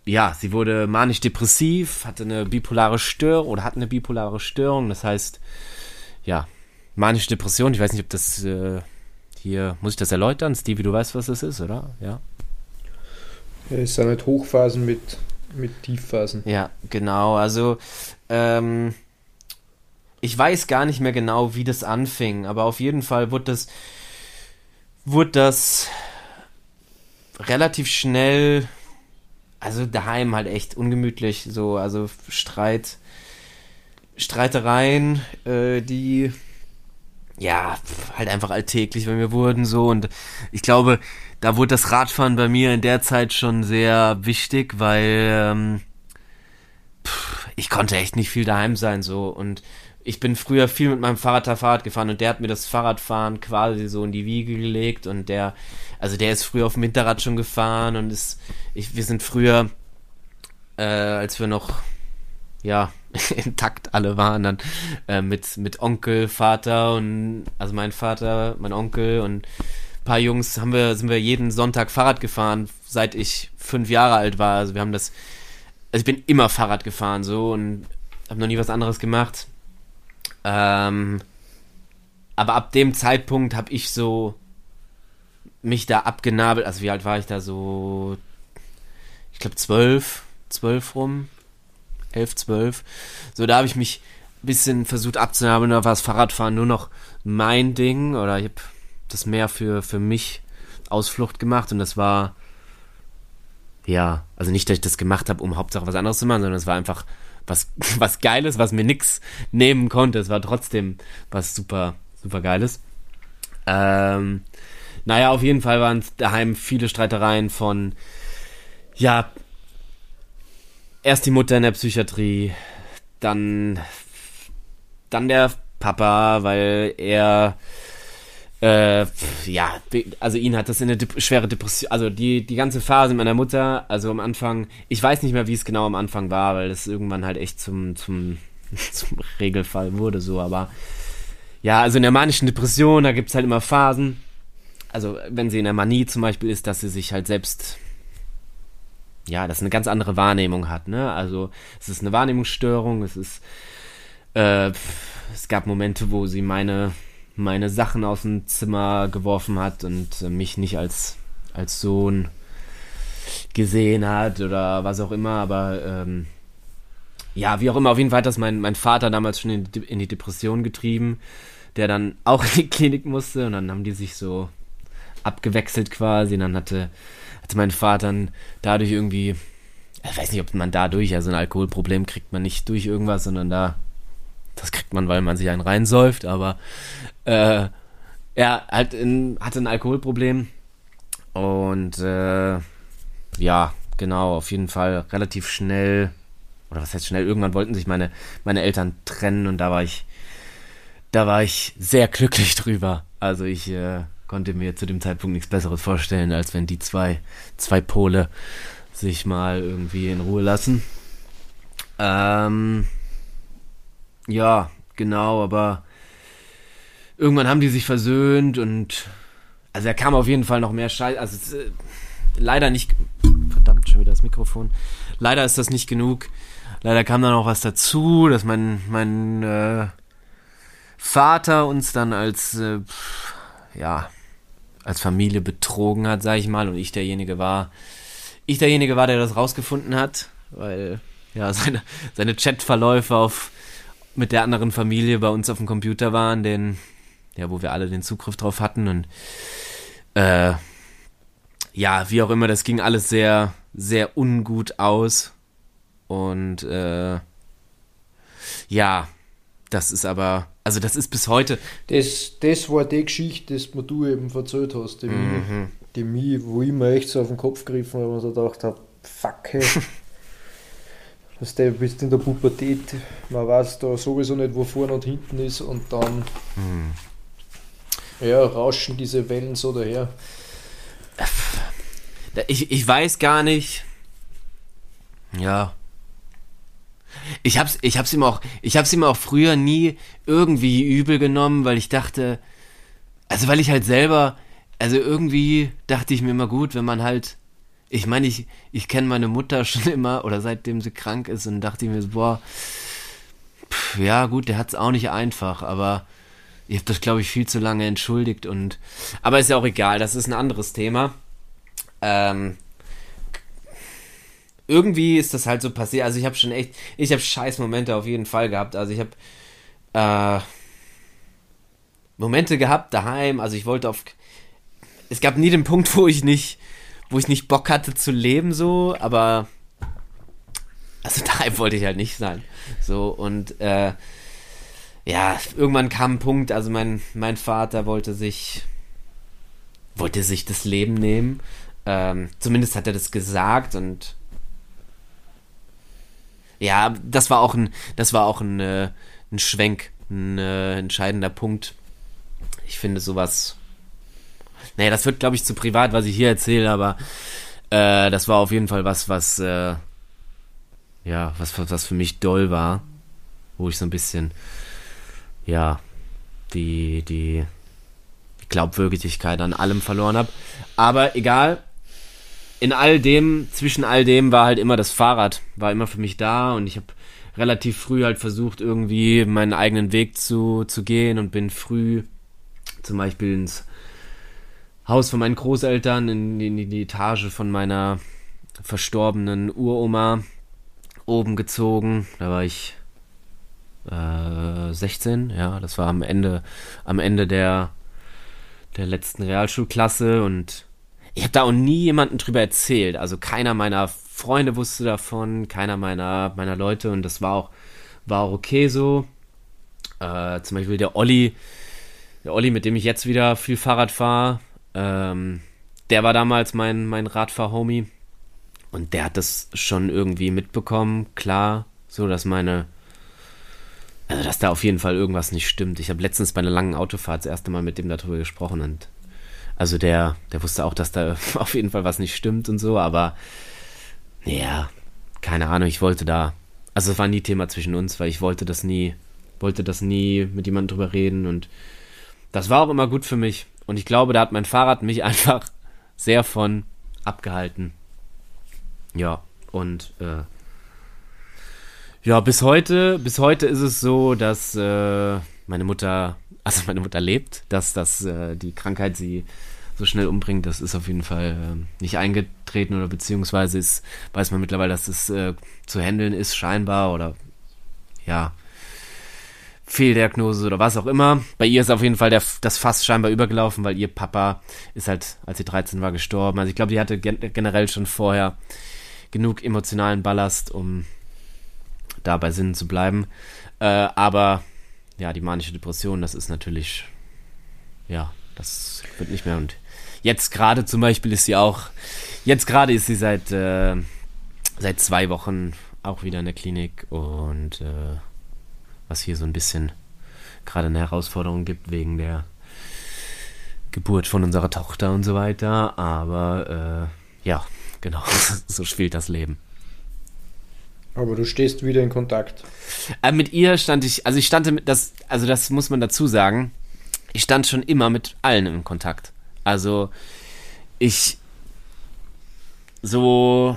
ja, sie wurde manisch-depressiv, hatte eine bipolare Störung oder hat eine bipolare Störung. Das heißt, ja, manische Depression. Ich weiß nicht, ob das äh, hier, muss ich das erläutern? Stevie, du weißt, was das ist, oder? Ja. Es sind halt Hochphasen mit, mit Tiefphasen. Ja, genau. Also, ähm, ich weiß gar nicht mehr genau, wie das anfing, aber auf jeden Fall wurde das, wurde das relativ schnell, also daheim halt echt ungemütlich, so, also Streit, Streitereien, äh, die ja, halt einfach alltäglich bei mir wurden so und ich glaube, da wurde das Radfahren bei mir in der Zeit schon sehr wichtig, weil ähm, pff, ich konnte echt nicht viel daheim sein so. Und ich bin früher viel mit meinem Fahrrad da Fahrrad gefahren und der hat mir das Fahrradfahren quasi so in die Wiege gelegt und der, also der ist früher auf dem Hinterrad schon gefahren und ist, ich, wir sind früher, äh, als wir noch ja, intakt alle waren dann äh, mit, mit Onkel, Vater und also mein Vater, mein Onkel und paar Jungs haben wir, sind wir jeden Sonntag Fahrrad gefahren, seit ich fünf Jahre alt war. Also wir haben das, also ich bin immer Fahrrad gefahren so und habe noch nie was anderes gemacht. Ähm, aber ab dem Zeitpunkt habe ich so mich da abgenabelt. Also wie alt war ich da so? Ich glaube zwölf, zwölf rum, elf, zwölf. So da habe ich mich ein bisschen versucht abzunabeln. Da war das Fahrradfahren nur noch mein Ding oder ich habe das mehr für für mich Ausflucht gemacht und das war ja, also nicht, dass ich das gemacht habe, um Hauptsache was anderes zu machen, sondern es war einfach was, was Geiles, was mir nix nehmen konnte. Es war trotzdem was super, super Geiles. Ähm, naja, auf jeden Fall waren daheim viele Streitereien von, ja, erst die Mutter in der Psychiatrie, dann, dann der Papa, weil er äh, ja, also ihn hat das in eine Dep schwere Depression, also die, die ganze Phase meiner Mutter, also am Anfang, ich weiß nicht mehr, wie es genau am Anfang war, weil das irgendwann halt echt zum, zum, zum Regelfall wurde, so, aber ja, also in der manischen Depression, da gibt es halt immer Phasen, also wenn sie in der Manie zum Beispiel ist, dass sie sich halt selbst ja, das eine ganz andere Wahrnehmung hat, ne? Also es ist eine Wahrnehmungsstörung, es ist äh, es gab Momente, wo sie meine meine Sachen aus dem Zimmer geworfen hat und äh, mich nicht als, als Sohn gesehen hat oder was auch immer, aber ähm, ja, wie auch immer, auf jeden Fall hat das mein, mein Vater damals schon in die, in die Depression getrieben, der dann auch in die Klinik musste und dann haben die sich so abgewechselt quasi und dann hatte, hatte mein Vater dann dadurch irgendwie, ich weiß nicht, ob man dadurch, also ein Alkoholproblem kriegt man nicht durch irgendwas, sondern da das kriegt man, weil man sich einen reinsäuft, aber äh, er halt in, hatte ein Alkoholproblem und äh, ja, genau, auf jeden Fall relativ schnell, oder was heißt schnell, irgendwann wollten sich meine, meine Eltern trennen und da war ich, da war ich sehr glücklich drüber. Also ich äh, konnte mir zu dem Zeitpunkt nichts Besseres vorstellen, als wenn die zwei, zwei Pole sich mal irgendwie in Ruhe lassen. Ähm, ja, genau, aber irgendwann haben die sich versöhnt und also er kam auf jeden Fall noch mehr Scheiß. Also äh, leider nicht. Verdammt, schon wieder das Mikrofon. Leider ist das nicht genug. Leider kam da noch was dazu, dass mein, mein äh, Vater uns dann als äh, ja als Familie betrogen hat, sag ich mal, und ich derjenige war, ich derjenige war, der das rausgefunden hat, weil ja seine seine Chatverläufe auf mit der anderen Familie bei uns auf dem Computer waren, den, ja, wo wir alle den Zugriff drauf hatten und äh, ja, wie auch immer, das ging alles sehr, sehr ungut aus. Und äh, ja, das ist aber, also das ist bis heute. Das, das war die Geschichte, die du eben erzählt hast, die, mhm. mich, die mich, wo ich mir echt so auf den Kopf gegriffen habe und so gedacht habe, fuck, hey. dass du bist in der Pubertät, man weiß da sowieso nicht, wo vorne und hinten ist und dann hm. ja, rauschen diese Wellen so daher. Ich, ich weiß gar nicht. Ja. Ich hab's, ich hab's ihm auch, ich hab's ihm auch früher nie irgendwie übel genommen, weil ich dachte, also weil ich halt selber, also irgendwie dachte ich mir immer gut, wenn man halt ich meine, ich, ich kenne meine Mutter schon immer oder seitdem sie krank ist und dachte mir so, boah, pff, ja gut, der hat es auch nicht einfach, aber ich habe das, glaube ich, viel zu lange entschuldigt und, aber ist ja auch egal, das ist ein anderes Thema. Ähm, irgendwie ist das halt so passiert, also ich habe schon echt, ich habe scheiß Momente auf jeden Fall gehabt, also ich habe, äh, Momente gehabt daheim, also ich wollte auf, es gab nie den Punkt, wo ich nicht wo ich nicht Bock hatte zu leben, so, aber also daheim wollte ich halt nicht sein. So, und äh, ja, irgendwann kam ein Punkt, also mein, mein Vater wollte sich, wollte sich das Leben nehmen. Ähm, zumindest hat er das gesagt und ja, das war auch ein, das war auch ein, äh, ein Schwenk, ein äh, entscheidender Punkt. Ich finde sowas naja, das wird, glaube ich, zu privat, was ich hier erzähle, aber äh, das war auf jeden Fall was, was, äh, ja, was, was für mich doll war, wo ich so ein bisschen, ja, die, die, Glaubwürdigkeit an allem verloren habe. Aber egal, in all dem, zwischen all dem war halt immer das Fahrrad, war immer für mich da und ich habe relativ früh halt versucht, irgendwie meinen eigenen Weg zu, zu gehen und bin früh zum Beispiel ins Haus von meinen Großeltern, in, in die Etage von meiner verstorbenen Uroma oben gezogen. Da war ich äh, 16, ja, das war am Ende, am Ende der, der letzten Realschulklasse und ich habe da auch nie jemanden drüber erzählt. Also keiner meiner Freunde wusste davon, keiner meiner, meiner Leute und das war auch, war auch okay so. Äh, zum Beispiel der Olli, der Olli, mit dem ich jetzt wieder viel Fahrrad fahre, ähm, der war damals mein, mein Radfahr-Homie und der hat das schon irgendwie mitbekommen, klar, so dass meine, also dass da auf jeden Fall irgendwas nicht stimmt. Ich habe letztens bei einer langen Autofahrt das erste Mal mit dem darüber gesprochen und also der, der wusste auch, dass da auf jeden Fall was nicht stimmt und so, aber ja, keine Ahnung, ich wollte da, also es war nie Thema zwischen uns, weil ich wollte das nie, wollte das nie mit jemandem drüber reden und das war auch immer gut für mich. Und ich glaube, da hat mein Fahrrad mich einfach sehr von abgehalten. Ja, und äh, ja, bis heute, bis heute ist es so, dass äh, meine Mutter, also meine Mutter lebt, dass das äh, die Krankheit sie so schnell umbringt, das ist auf jeden Fall äh, nicht eingetreten oder beziehungsweise ist, weiß man mittlerweile, dass es äh, zu handeln ist, scheinbar oder ja, Fehldiagnose oder was auch immer. Bei ihr ist auf jeden Fall der, das Fass scheinbar übergelaufen, weil ihr Papa ist halt, als sie 13 war, gestorben. Also ich glaube, die hatte gen generell schon vorher genug emotionalen Ballast, um da bei Sinnen zu bleiben. Äh, aber ja, die manische Depression, das ist natürlich, ja, das wird nicht mehr. Und jetzt gerade zum Beispiel ist sie auch, jetzt gerade ist sie seit, äh, seit zwei Wochen auch wieder in der Klinik und äh, was hier so ein bisschen gerade eine Herausforderung gibt wegen der Geburt von unserer Tochter und so weiter. Aber äh, ja, genau, so spielt das Leben. Aber du stehst wieder in Kontakt. Äh, mit ihr stand ich, also ich stand mit das, also das muss man dazu sagen. Ich stand schon immer mit allen in Kontakt. Also ich so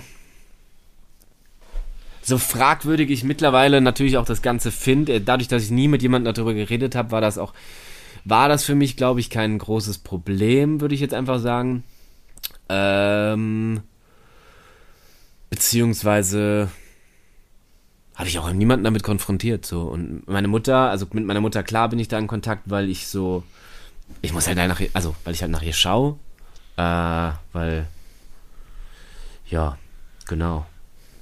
so fragwürdig ich mittlerweile natürlich auch das Ganze finde, äh, dadurch, dass ich nie mit jemandem darüber geredet habe, war das auch, war das für mich, glaube ich, kein großes Problem, würde ich jetzt einfach sagen. Ähm, beziehungsweise habe ich auch niemanden damit konfrontiert, so. Und meine Mutter, also mit meiner Mutter, klar bin ich da in Kontakt, weil ich so, ich muss halt nach, also, weil ich halt nach ihr schaue, äh, weil, ja, genau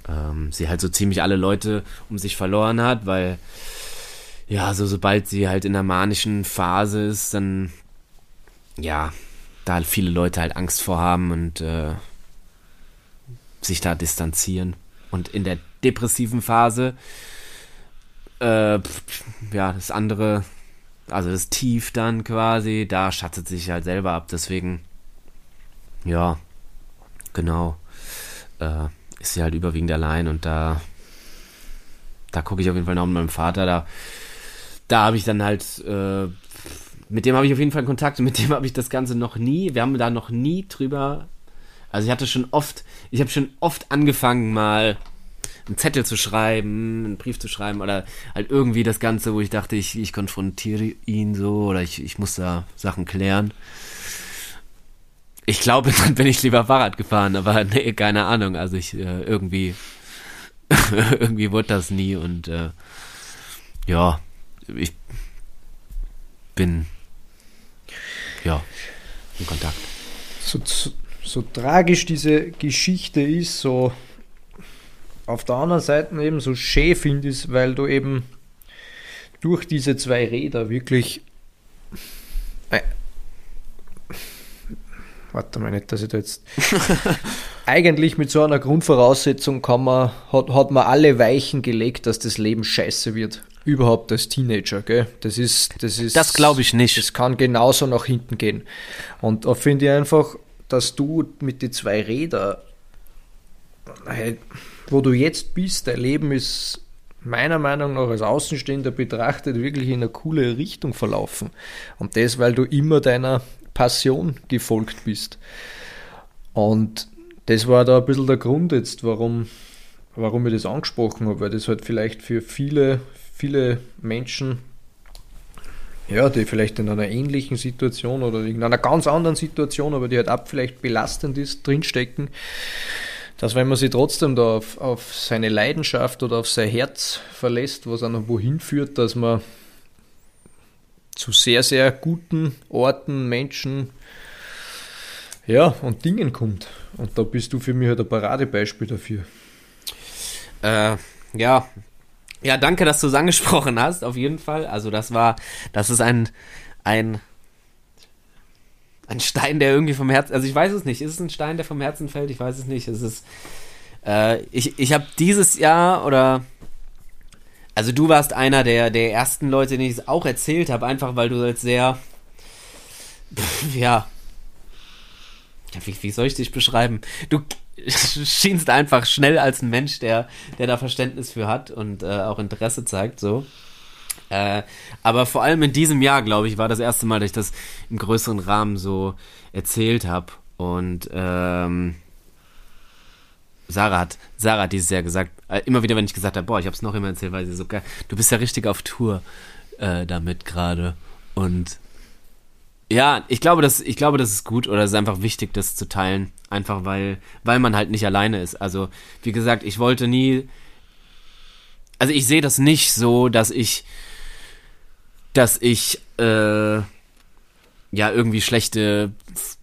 ähm, sie halt so ziemlich alle Leute um sich verloren hat, weil ja, so sobald sie halt in der manischen Phase ist, dann ja, da viele Leute halt Angst vor haben und äh, sich da distanzieren. Und in der depressiven Phase, äh, ja, das andere, also das Tief dann quasi, da schattet sich halt selber ab. Deswegen, ja, genau. Äh, ist sie halt überwiegend allein und da, da gucke ich auf jeden Fall noch mit meinem Vater. Da, da habe ich dann halt, äh, mit dem habe ich auf jeden Fall Kontakt und mit dem habe ich das Ganze noch nie, wir haben da noch nie drüber, also ich hatte schon oft, ich habe schon oft angefangen mal einen Zettel zu schreiben, einen Brief zu schreiben oder halt irgendwie das Ganze, wo ich dachte, ich, ich konfrontiere ihn so oder ich, ich muss da Sachen klären. Ich glaube, dann bin ich lieber Fahrrad gefahren, aber nee, keine Ahnung. Also ich äh, irgendwie irgendwie wurde das nie und äh, ja, ich bin ja in Kontakt. So, so, so tragisch diese Geschichte ist, so auf der anderen Seite eben so schön finde ich, weil du eben durch diese zwei Räder wirklich warte mal nicht, dass ich da jetzt. Eigentlich mit so einer Grundvoraussetzung kann man, hat, hat man alle Weichen gelegt, dass das Leben scheiße wird. Überhaupt als Teenager, gell? Das ist, das ist. Das glaube ich nicht. Das kann genauso nach hinten gehen. Und da finde ich einfach, dass du mit den zwei Rädern, wo du jetzt bist, dein Leben ist meiner Meinung nach als Außenstehender betrachtet wirklich in eine coole Richtung verlaufen. Und das, weil du immer deiner Passion gefolgt bist. Und das war da ein bisschen der Grund jetzt, warum, warum ich das angesprochen habe, weil das halt vielleicht für viele, viele Menschen, ja, die vielleicht in einer ähnlichen Situation oder in einer ganz anderen Situation, aber die halt auch vielleicht belastend ist, drinstecken, dass wenn man sich trotzdem da auf, auf seine Leidenschaft oder auf sein Herz verlässt, was einen wohin führt, dass man zu sehr, sehr guten Orten, Menschen, ja, und Dingen kommt. Und da bist du für mich halt ein Paradebeispiel dafür. Äh, ja. Ja, danke, dass du es angesprochen hast, auf jeden Fall. Also das war, das ist ein, ein, ein Stein, der irgendwie vom Herzen, also ich weiß es nicht, ist es ein Stein, der vom Herzen fällt? Ich weiß es nicht. Es ist, äh, ich, ich habe dieses Jahr oder, also du warst einer der, der ersten Leute, denen ich es auch erzählt habe, einfach weil du als sehr, ja, wie, wie soll ich dich beschreiben? Du schienst einfach schnell als ein Mensch, der, der da Verständnis für hat und äh, auch Interesse zeigt, so. Äh, aber vor allem in diesem Jahr, glaube ich, war das erste Mal, dass ich das im größeren Rahmen so erzählt habe. Und ähm, Sarah hat, Sarah hat dieses Jahr gesagt, äh, immer wieder, wenn ich gesagt habe, boah, ich habe es noch immer erzählt, weil sie so geil, du bist ja richtig auf Tour äh, damit gerade. Und ja, ich glaube, das, ich glaube, das ist gut oder es ist einfach wichtig, das zu teilen. Einfach weil, weil man halt nicht alleine ist. Also, wie gesagt, ich wollte nie. Also ich sehe das nicht so, dass ich, dass ich äh, ja irgendwie schlechte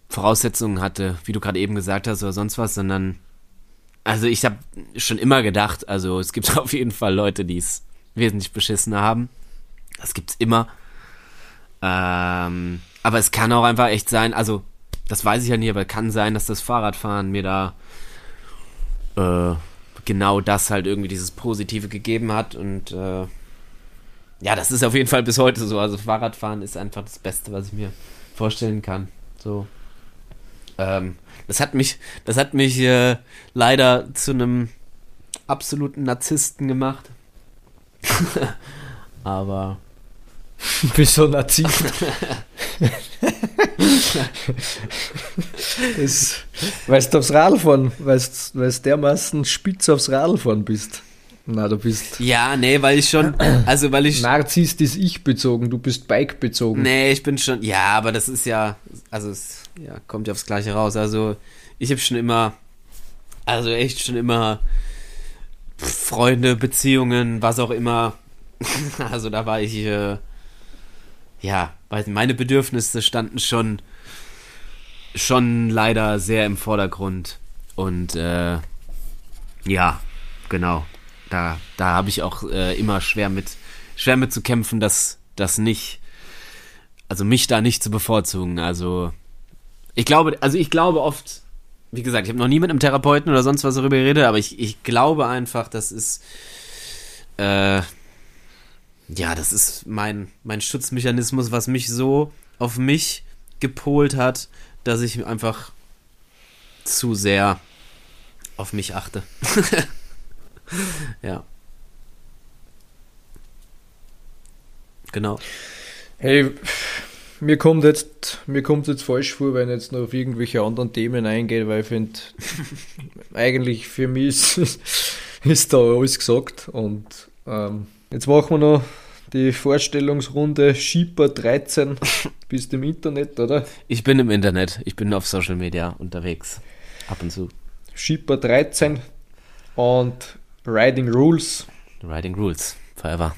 Voraussetzungen hatte, wie du gerade eben gesagt hast oder sonst was, sondern also ich habe schon immer gedacht, also es gibt auf jeden Fall Leute, die es wesentlich beschissener haben. Das gibt's immer. Ähm, aber es kann auch einfach echt sein, also das weiß ich ja nie, aber kann sein, dass das Fahrradfahren mir da äh, genau das halt irgendwie dieses Positive gegeben hat und äh, ja, das ist auf jeden Fall bis heute so. Also Fahrradfahren ist einfach das Beste, was ich mir vorstellen kann. So. Ähm, das hat mich, das hat mich äh, leider zu einem absoluten Narzissten gemacht. Aber Wieso Narzisst? das, weil du aufs Radl fahren, weil du dermaßen spitz aufs Radl fahren bist. Na, du bist. Ja, nee, weil ich schon, also weil ich. Narzisst ist ich bezogen, du bist Bike bezogen. Nee, ich bin schon, ja, aber das ist ja, also es ja, kommt ja aufs Gleiche raus. Also ich habe schon immer, also echt schon immer Freunde, Beziehungen, was auch immer. also da war ich, äh, ja, weil meine Bedürfnisse standen schon, schon leider sehr im Vordergrund. Und äh, ja, genau. Da, da habe ich auch äh, immer schwer mit, schwer mit zu kämpfen, dass das nicht, also mich da nicht zu bevorzugen. Also ich glaube, also ich glaube oft, wie gesagt, ich habe noch nie mit einem Therapeuten oder sonst was darüber geredet, aber ich, ich glaube einfach, das ist äh, ja, das ist mein, mein Schutzmechanismus, was mich so auf mich gepolt hat, dass ich einfach zu sehr auf mich achte. ja. Genau. Hey, mir kommt jetzt, mir kommt jetzt falsch vor, wenn ich jetzt noch auf irgendwelche anderen Themen eingehe, weil ich finde, eigentlich für mich ist, ist da alles gesagt und ähm, Jetzt machen wir noch die Vorstellungsrunde Schieper 13. Bist im Internet, oder? Ich bin im Internet. Ich bin auf Social Media unterwegs. Ab und zu. Schieper 13 und Riding Rules. Riding Rules. Forever.